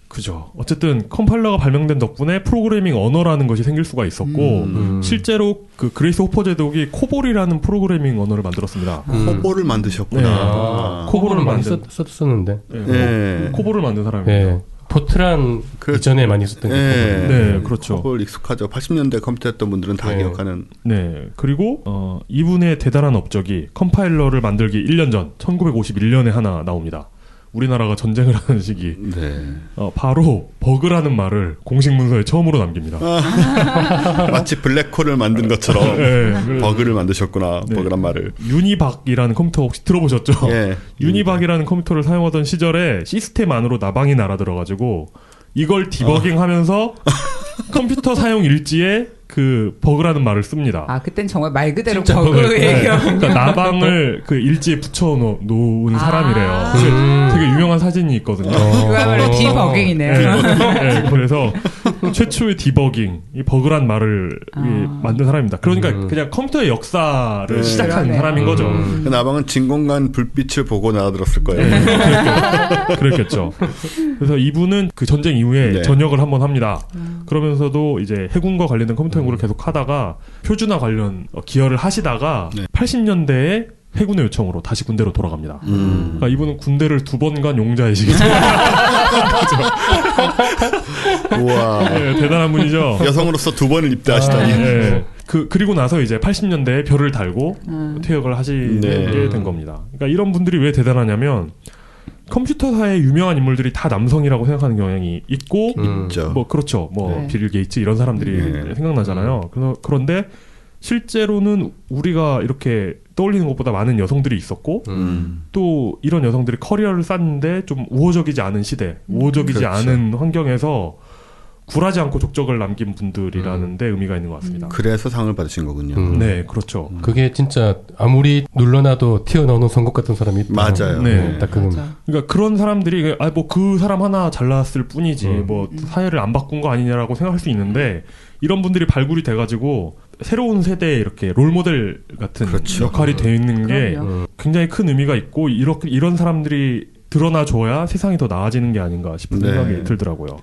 그죠. 어쨌든 컴파일러가 발명된 덕분에 프로그래밍 언어라는 것이 생길 수가 있었고 음. 실제로 그 그레이스 호퍼 제독이 코볼이라는 프로그래밍 언어를 만들었습니다. 음. 코볼을 만드셨구나. 네. 아. 코볼을 많이 만든- 썼, 썼었는데. 네. 네. 코볼을 만든 사람입니다. 네. 포트란 그- 이전에 많이 썼던 게 네. 네, 그렇죠. 코볼 익숙하죠. 80년대 컴퓨터 했던 분들은 다 네. 기억하는. 네. 그리고 어, 이분의 대단한 업적이 컴파일러를 만들기 1년 전 1951년에 하나 나옵니다. 우리나라가 전쟁을 하는 시기 네. 어, 바로 버그라는 말을 공식 문서에 처음으로 남깁니다. 마치 블랙홀을 만든 것처럼 네, 그 버그를 만드셨구나. 네. 버그란 말을. UNIVAC이라는 컴퓨터 혹시 들어보셨죠? 예. UNIVAC이라는 컴퓨터를 사용하던 시절에 시스템 안으로 나방이 날아들어가지고 이걸 디버깅하면서 컴퓨터 사용 일지에 그 버그라는 말을 씁니다. 아 그땐 정말 말 그대로 진짜 버그 버그. 네. 얘기하고 그러니까 나방을 그 일지에 붙여 놓- 놓은 아. 사람이래요. 음. 되게, 유명한 사진이 있거든요. 그야말로 어. 디버깅이네요. 네, 그래서 최초의 디버깅, 이 버그란 말을 이 아. 만든 사람입니다. 그러니까 음. 그냥 컴퓨터의 역사를 네. 시작한 그러네요. 사람인 거죠. 음. 그 나방은 진공관 불빛을 보고 날아들었을 거예요. 네, 그랬겠- 그랬겠죠. 그래서 이분은 그 전쟁 이후에 네. 전역을 한번 합니다. 그러면서도 이제 해군과 관련된 컴퓨터 연구를 계속 하다가 표준화 관련 어, 기여를 하시다가 네. 80년대에 해군의 요청으로 다시 군대로 돌아갑니다. 음. 그러니까 이분은 군대를 두 번 간 용자이시겠죠. 우와. 네, 대단한 분이죠. 여성으로서 두 번을 입대하시다니. 네. 그 그리고 나서 이제 80년대에 별을 달고 퇴역을 하시게 네. 된 겁니다. 그러니까 이런 분들이 왜 대단하냐면 컴퓨터사의 유명한 인물들이 다 남성이라고 생각하는 경향이 있고 음. 있죠. 뭐 그렇죠. 뭐 네. 빌 게이츠 이런 사람들이 네. 생각나잖아요. 그래서 그런데 실제로는 우리가 이렇게 떠올리는 것보다 많은 여성들이 있었고 음. 또 이런 여성들이 커리어를 쌓는데 좀 우호적이지 않은 시대, 우호적이지 그렇죠. 않은 환경에서 굴하지 않고 족적을 남긴 분들이라는 데 의미가 있는 것 같습니다. 그래서 상을 받으신 거군요. 음. 네, 그렇죠. 그게 진짜 아무리 눌러놔도 튀어나오는 선곡 같은 사람이 있다. 맞아요. 네. 딱 그건. 맞아. 그러니까 그런 사람들이 아 뭐 그 사람 하나 잘났을 뿐이지 음. 뭐 사회를 안 바꾼 거 아니냐라고 생각할 수 있는데 이런 분들이 발굴이 돼가지고 새로운 세대에 이렇게 롤 모델 같은 그렇죠. 역할이 되어 있는 게 그럼요. 음. 굉장히 큰 의미가 있고 이렇게 이런 사람들이 드러나 줘야 세상이 더 나아지는 게 아닌가 싶은 네. 생각이 들더라고요.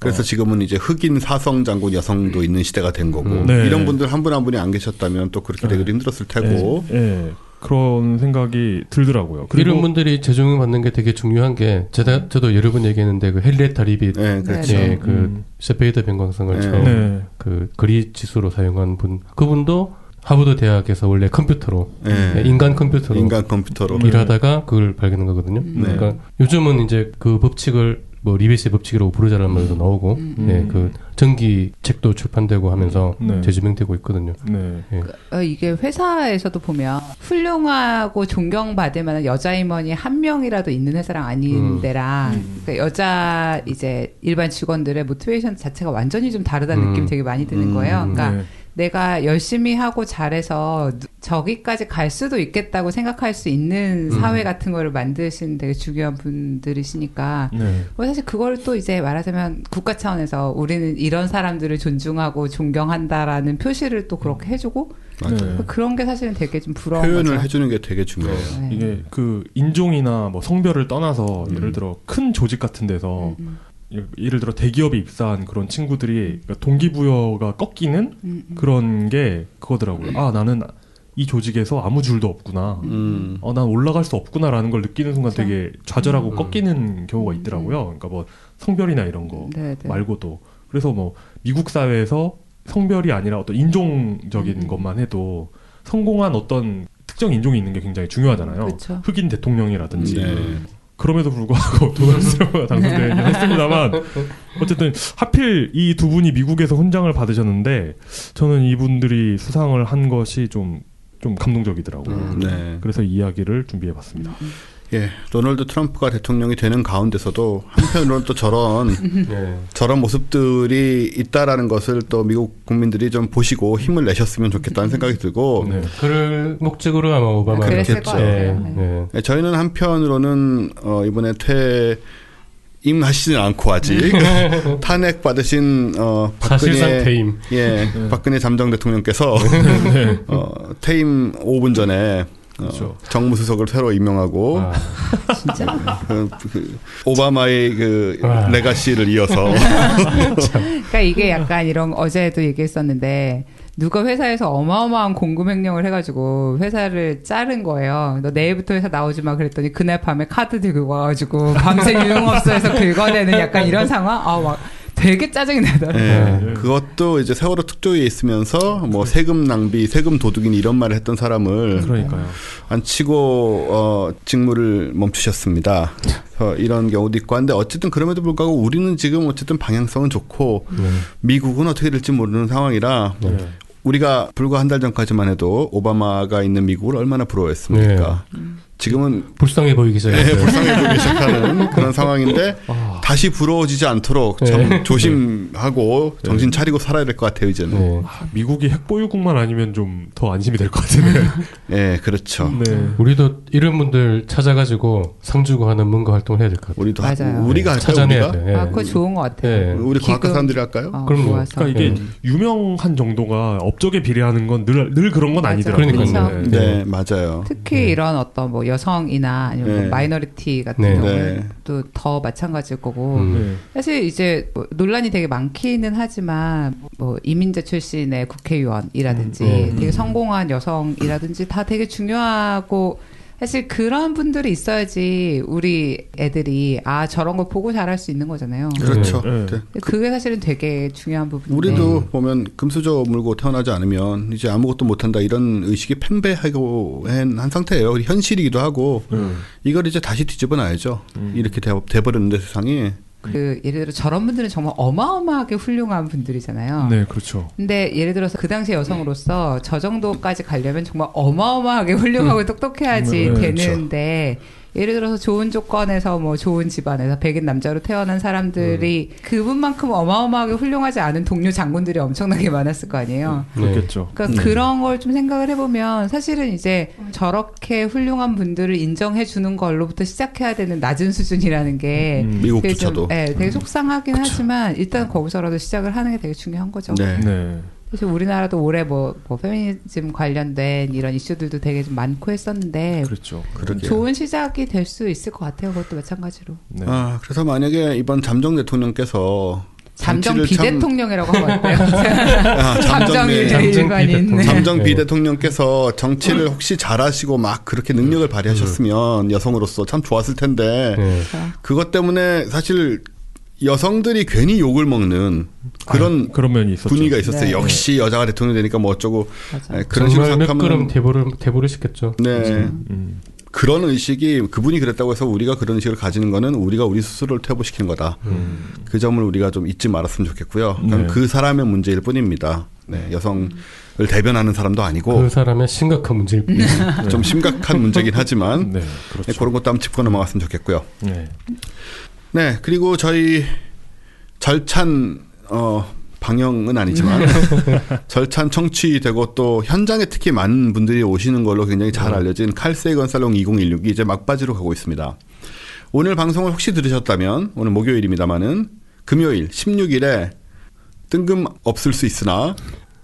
그래서 지금은 이제 흑인 사성 장군 여성도 있는 시대가 된 거고 음. 네. 이런 분들 한 분한 분이 안 계셨다면 또 그렇게 되기 힘들었을 테고 예. 예. 그런 생각이 들더라고요. 그리고 이런 분들이 재조명 받는 게 되게 중요한 게 제가 저도 여러 번 얘기했는데 그 헨리에타 리빗 네, 그렇죠. 예, 그 음. 세페이드 변광성을 네. 처음 네. 그 거리 지수로 사용한 분 그분도 하버드 대학에서 원래 컴퓨터로 네. 예, 인간 컴퓨터로 인간 컴퓨터로. 일하다가 그걸 발견한 거거든요. 음. 그러니까 요즘은 이제 그 법칙을 뭐 리베시의 법칙이라고 부르자라는 말도 나오고 음. 예, 그 전기 책도 출판되고 하면서 네. 재조명되고 있거든요. 네. 예. 어, 이게 회사에서도 보면 훌륭하고 존경받을 만한 여자 임원이 한 명이라도 있는 회사랑 아닌 음. 데랑 음. 그러니까 여자 이제 일반 직원들의 모티베이션 자체가 완전히 좀 다르다는 음. 느낌이 되게 많이 드는 음. 거예요. 그러니까 네. 내가 열심히 하고 잘해서 누- 저기까지 갈 수도 있겠다고 생각할 수 있는 음. 사회 같은 거를 만드신 되게 중요한 분들이시니까 네. 뭐 사실 그걸 또 이제 말하자면 국가 차원에서 우리는 이런 사람들을 존중하고 존경한다라는 표시를 또 그렇게 해주고 맞아요. 네. 그런 게 사실은 되게 좀 부러운 표현을 거죠. 해주는 게 되게 중요해요. 네. 이게 그 인종이나 뭐 성별을 떠나서 음. 예를 들어 큰 조직 같은 데서 음, 예- 예를 들어 대기업에 입사한 그런 친구들이 그러니까 동기부여가 꺾이는 음, 음. 그런 게 그거더라고요. 아 나는 이 조직에서 아무 줄도 없구나. 음. 어, 난 올라갈 수 없구나라는 걸 느끼는 순간. 되게 좌절하고 음. 꺾이는 경우가 있더라고요. 그러니까 뭐 성별이나 이런 거 네, 네. 말고도 그래서 뭐 미국 사회에서 성별이 아니라 어떤 인종적인 음. 것만 해도 성공한 어떤 특정 인종이 있는 게 굉장히 중요하잖아요. 그렇죠. 흑인 대통령이라든지 네. 그럼에도 불구하고 도널드 트럼프가 당선되긴 했습니다만 어쨌든 하필 이 두 분이 미국에서 훈장을 받으셨는데 저는 이분들이 수상을 한 것이 좀좀 감동적이더라고요. 음. 네. 그래서 이 이야기를 준비해봤습니다. 예, 도널드 트럼프가 대통령이 되는 가운데서도 한편으로는 또 저런 예. 저런 모습들이 있다라는 것을 또 미국 국민들이 좀 보시고 힘을 내셨으면 좋겠다는 생각이 들고 네. 그럴 목적으로 아마 오바마가 그랬을 그랬겠죠. 예, 네. 예. 예, 저희는 한편으로는 어, 이번에 퇴 임하시진 않고 아직 탄핵 받으신 어, 사실상 박근혜 퇴임. 예 박근혜 잠정 대통령께서 어, 퇴임 5분 전에 어, 그렇죠. 정무수석을 새로 임명하고 아, 진짜. 그, 그 오바마의 그 와. 레가시를 이어서 그러니까 이게 약간 이런 어제도 얘기했었는데 누가 회사에서 어마어마한 공급 횡령을 해가지고 회사를 자른 거예요. 너 내일부터 회사 나오지 마 그랬더니 그날 밤에 카드 들고 와가지고 밤새 유흥업소에서 긁어내는 약간 이런 상황. 아 막 되게 짜증이 나더라고요. 예, 네. 그것도 이제 세월호 특조위에 있으면서 뭐 세금 낭비, 세금 도둑인 이런 말을 했던 사람을 그러니까요. 안 치고 어, 직무를 멈추셨습니다. 이런 경우도 있고 한데 어쨌든 그럼에도 불구하고 우리는 지금 어쨌든 방향성은 좋고 네. 미국은 어떻게 될지 모르는 상황이라 네. 우리가 불과 한 달 전까지만 해도 오바마가 있는 미국을 얼마나 부러워했습니까? 지금은 불쌍해 보이기 네, 시작했어요. 불쌍해 보기 시작하는 그런 상황인데 아, 다시 부러워지지 않도록 네. 참 조심하고 정신 차리고 살아야 될 것 같아요 이제는. 네. 미국이 핵보유국만 아니면 좀 더 안심이 될 것 같은데. 네, 그렇죠. 네. 우리도 이런 분들 찾아가지고 상 주고 하는 뭔가 활동을 해야 될 것 같아요. 우리도 하- 맞아요. 우리가 할까요? 찾아내야 우리가? 돼. 예. 아, 그거 좋은 것 같아요. 예. 우리 과학과 사람들이 할까요? 어, 그럼요. 모아서. 그러니까 이게 네. 유명한 정도가 업적에 비례하는 건늘늘 그런 건. 아니더라고요. 그러니까요. 네. 네, 맞아요. 특히 이런 어떤 뭐 여성이나 아니면 뭐 네. 마이너리티 같은 네. 경우도 더 마찬가지일 거고 음. 네. 사실 이제 뭐 논란이 되게 많기는 하지만 뭐 이민자 출신의 국회의원이라든지 음. 되게 성공한 여성이라든지 다 되게 중요하고 사실 그런 분들이 있어야지 우리 애들이 아 저런 걸 보고 자랄 수 있는 거잖아요. 그렇죠. 네. 네. 그게 사실은 되게 중요한 부분인데. 우리도 보면 금수저 물고 태어나지 않으면 이제 아무것도 못한다 이런 의식이 팽배하고 한, 한 상태예요. 현실이기도 하고 음. 이걸 이제 다시 뒤집어 놔야죠. 음. 이렇게 돼, 돼버렸는데 세상이 그 예를 들어 저런 분들은 정말 어마어마하게 훌륭한 분들이잖아요. 네, 그렇죠. 근데 예를 들어서 그 당시 여성으로서 저 정도까지 가려면 정말 어마어마하게 훌륭하고 똑똑해야지 음, 그렇죠. 예를 들어서 좋은 조건에서 뭐 좋은 집안에서 백인 남자로 태어난 사람들이 그분만큼 어마어마하게 훌륭하지 않은 동료 장군들이 엄청나게 많았을 거 아니에요. 네. 그렇겠죠. 그러니까 음. 그런 걸 좀 생각을 해보면 사실은 이제 저렇게 훌륭한 분들을 인정해 주는 걸로부터 시작해야 되는 낮은 수준이라는 게 음. 되게 좀, 미국조차도. 네, 되게 속상하긴 하지만 일단 거기서라도 시작을 하는 게 되게 중요한 거죠. 네. 네. 사실 우리나라도 올해 뭐, 뭐 페미니즘 관련된 이런 이슈들도 되게 좀 많고 했었는데 그렇죠. 그러게요. 좋은 시작이 될 수 있을 것 같아요. 그것도 마찬가지로. 네. 아, 그래서 만약에 이번 잠정 대통령께서 잠정 참- 비대통령이라고 하면 어때요? 아, 잠정. 비대통령. 네. 잠정 네. 비대통령께서 정치를 혹시 잘하시고 막 그렇게 능력을 발휘하셨으면 여성으로서 참 좋았을 텐데 네. 그것 때문에 사실 여성들이 괜히 욕을 먹는 그런 아, 그런 면이 있었죠. 분위기가 있었어요. 네. 역시 여자가 대통령 되니까 뭐 어쩌고 맞아. 네, 그런 식으로 생각하면 걸음 대보를 대보르시켰죠. 네 음. 그런 의식이 그분이 그랬다고 해서 우리가 그런 의식을 가지는 거는 우리가 우리 스스로를 퇴보시키는 거다. 그 점을 우리가 좀 잊지 말았으면 좋겠고요. 네. 그 사람의 문제일 뿐입니다. 네, 여성을 대변하는 사람도 아니고 그 사람의 심각한 문제일 뿐. 좀 심각한 문제긴 하지만 네, 네, 그렇죠. 그런 것도 한번 짚고 넘어갔으면 좋겠고요. 네. 네, 그리고 저희 절찬 어 방영은 아니지만 절찬 청취되고 또 현장에 특히 많은 분들이 오시는 걸로 굉장히 잘 알려진 칼세건 살롱 2016이 이제 막바지로 가고 있습니다. 오늘 방송을 혹시 들으셨다면 오늘 목요일입니다만은 금요일 16일에 뜬금 없을 수 있으나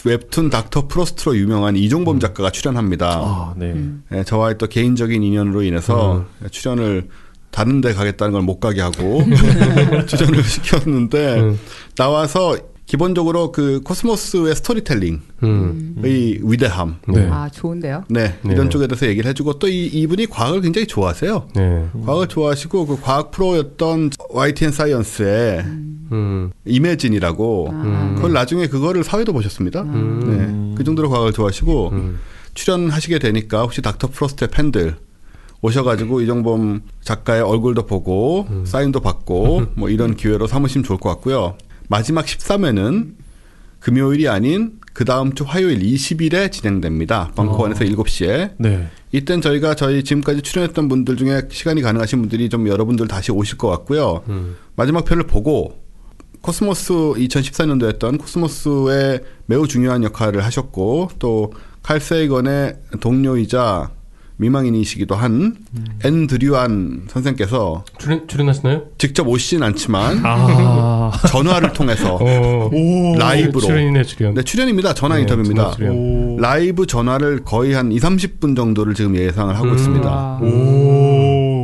웹툰 닥터 프로스트로 유명한 이종범 작가가 출연합니다. 아, 네. 예, 저와의 또 개인적인 인연으로 인해서 출연을 다른 데 가겠다는 걸 못 가게 하고 출연을 시켰는데 음. 나와서 기본적으로 그 코스모스의 스토리텔링의 음. 위대함 네. 아 좋은데요. 네, 네. 이런 쪽에 대해서 얘기를 해주고 또 이, 이분이 과학을 굉장히 좋아하세요. 네. 과학을 좋아하시고 그 과학 프로였던 YTN 사이언스의 음. 이매진이라고 아, 그걸 나중에 그거를 사회도 보셨습니다. 네, 그 정도로 과학을 좋아하시고 음. 출연하시게 되니까 혹시 닥터 프로스트의 팬들 오셔가지고 이정범 작가의 얼굴도 보고 사인도 받고 뭐 이런 기회로 삼으시면 좋을 것 같고요. 마지막 13회는 금요일이 아닌 그 다음 주 화요일 20일에 진행됩니다. 벙커원에서 7시에. 네. 이땐 저희가 저희 지금까지 출연했던 분들 중에 시간이 가능하신 분들이 좀 여러분들 다시 오실 것 같고요. 음. 마지막 편을 보고 코스모스 2014년도에 했던 코스모스의 매우 중요한 역할을 하셨고 또 칼세이건의 동료이자 미망인이시기도 한 앤 드루얀 선생께서 출연 출연하시나요? 직접 오시진 않지만 아. 전화를 통해서 어. 라이브로 출연이네 출연. 네, 출연입니다. 전화 네, 인터뷰입니다. 전화. 오. 라이브 전화를 거의 한 2, 30분 정도를 지금 예상을 하고 음. 있습니다. 와.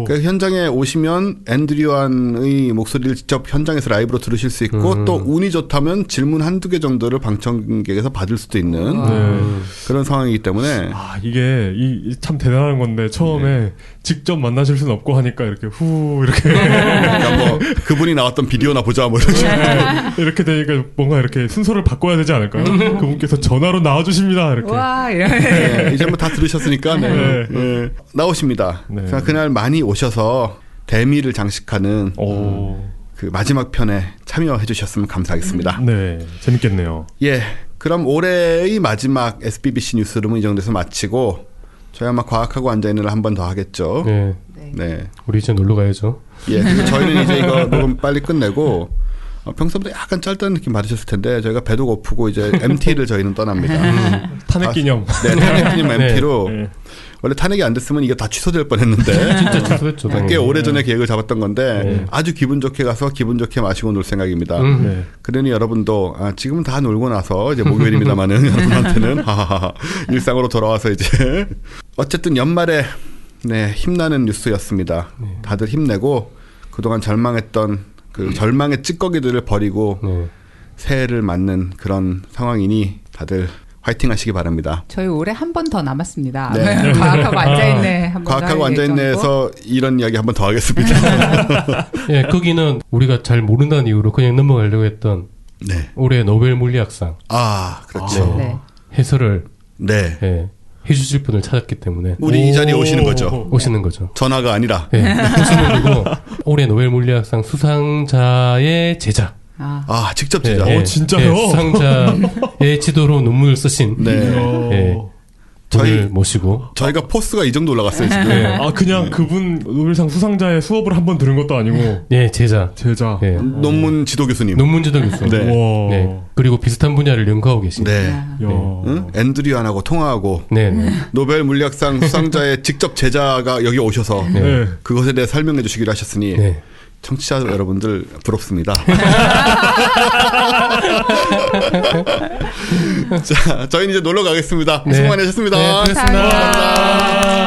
오. 그 현장에 오시면 앤드류안의 목소리를 직접 현장에서 라이브로 들으실 수 있고 음. 또 운이 좋다면 질문 한두 개 정도를 방청객에서 받을 수도 있는 네. 그런 상황이기 때문에 아, 이게 이 참 대단한 건데 처음에 직접 만나실 수는 없고 하니까 이렇게 후 이렇게 그러니까 뭐 그분이 나왔던 비디오나 보자 뭐 이런 식으로 이렇게 되니까 뭔가 이렇게 순서를 바꿔야 되지 않을까요? 그분께서 전화로 나와 주십니다. 이렇게. 와 이런. 네, 이제 뭐 다 들으셨으니까 네. 네. 네. 나오십니다. 네. 그날 많이 오셔서 대미를 장식하는 오. 그 마지막 편에 참여해 주셨으면 감사하겠습니다. 네. 재밌겠네요. 예. 그럼 올해의 마지막 SBBC 뉴스룸은 이 정도에서 마치고 저희 아마 과학하고 앉아있는 한번 더 하겠죠. 네. 네. 네. 우리 이제 놀러 가야죠. 예. 그리고 저희는 이제 이거 녹음 빨리 끝내고 어, 평소보다 약간 짧다는 느낌 받으셨을 텐데 저희가 배도 고프고 이제 MT를 저희는 떠납니다. 탄핵 기념. 네, 탄핵 기념 네. MT로 네. 원래 탄핵이 안 됐으면 이게 다 취소될 뻔했는데 진짜 취소했죠. 꽤. 오래 전에 계획을 잡았던 건데 네. 아주 기분 좋게 가서 기분 좋게 마시고 놀 생각입니다. 음. 네. 그러니 여러분도 아, 지금은 다 놀고 나서 이제 목요일입니다만은 여러분한테는 하하하, 일상으로 돌아와서 이제 어쨌든 연말에 네 힘나는 뉴스였습니다. 다들 힘내고 그동안 절망했던 그 절망의 찌꺼기들을 버리고 네. 새해를 맞는 그런 상황이니 다들 화이팅 하시기 바랍니다. 저희 올해 한 번 더 남았습니다. 네. 과학하고 앉아있네. 한 번 과학하고 앉아있네에서 이런 이야기 한 번 더 하겠습니다. 예, 거기는 우리가 잘 모른다는 이유로 그냥 넘어가려고 했던 네. 올해 노벨 물리학상 아, 그렇죠. 네. 해설을 네. 예, 해주실 분을 찾았기 때문에 우리 이 자리에 오시는 거죠. 오시는 거죠. 전화가 아니라. 예, 오시는 거고 올해 노벨 물리학상 수상자의 제자. 아, 아, 직접 예, 제자. 예, 어, 진짜요? 예, 수상자의 지도로 논문을 쓰신 네. 예. 저희- 분을 모시고 저희가 포스가 이 정도 올라갔어요, 지금. 예, 아 그냥 그분 노벨상 수상자의 수업을 한 번 들은 것도 아니고 예, 제자. 제자. 예. 논문 지도 교수님. 논문 지도 교수. 네. 와. 네. 그리고 비슷한 분야를 연구하고 계신. 네. 야. 야. 응? 앤드류안하고 통화하고 네, 네. 노벨 물리학상 수상자의 직접 제자가 여기 오셔서 네. 네. 그것에 대해 설명해 주시기로 하셨으니 네. 청취자 여러분들 부럽습니다. 자, 저희는 이제 놀러 가겠습니다. 네. 수고 많으셨습니다. 네, 고맙습니다. 감사합니다.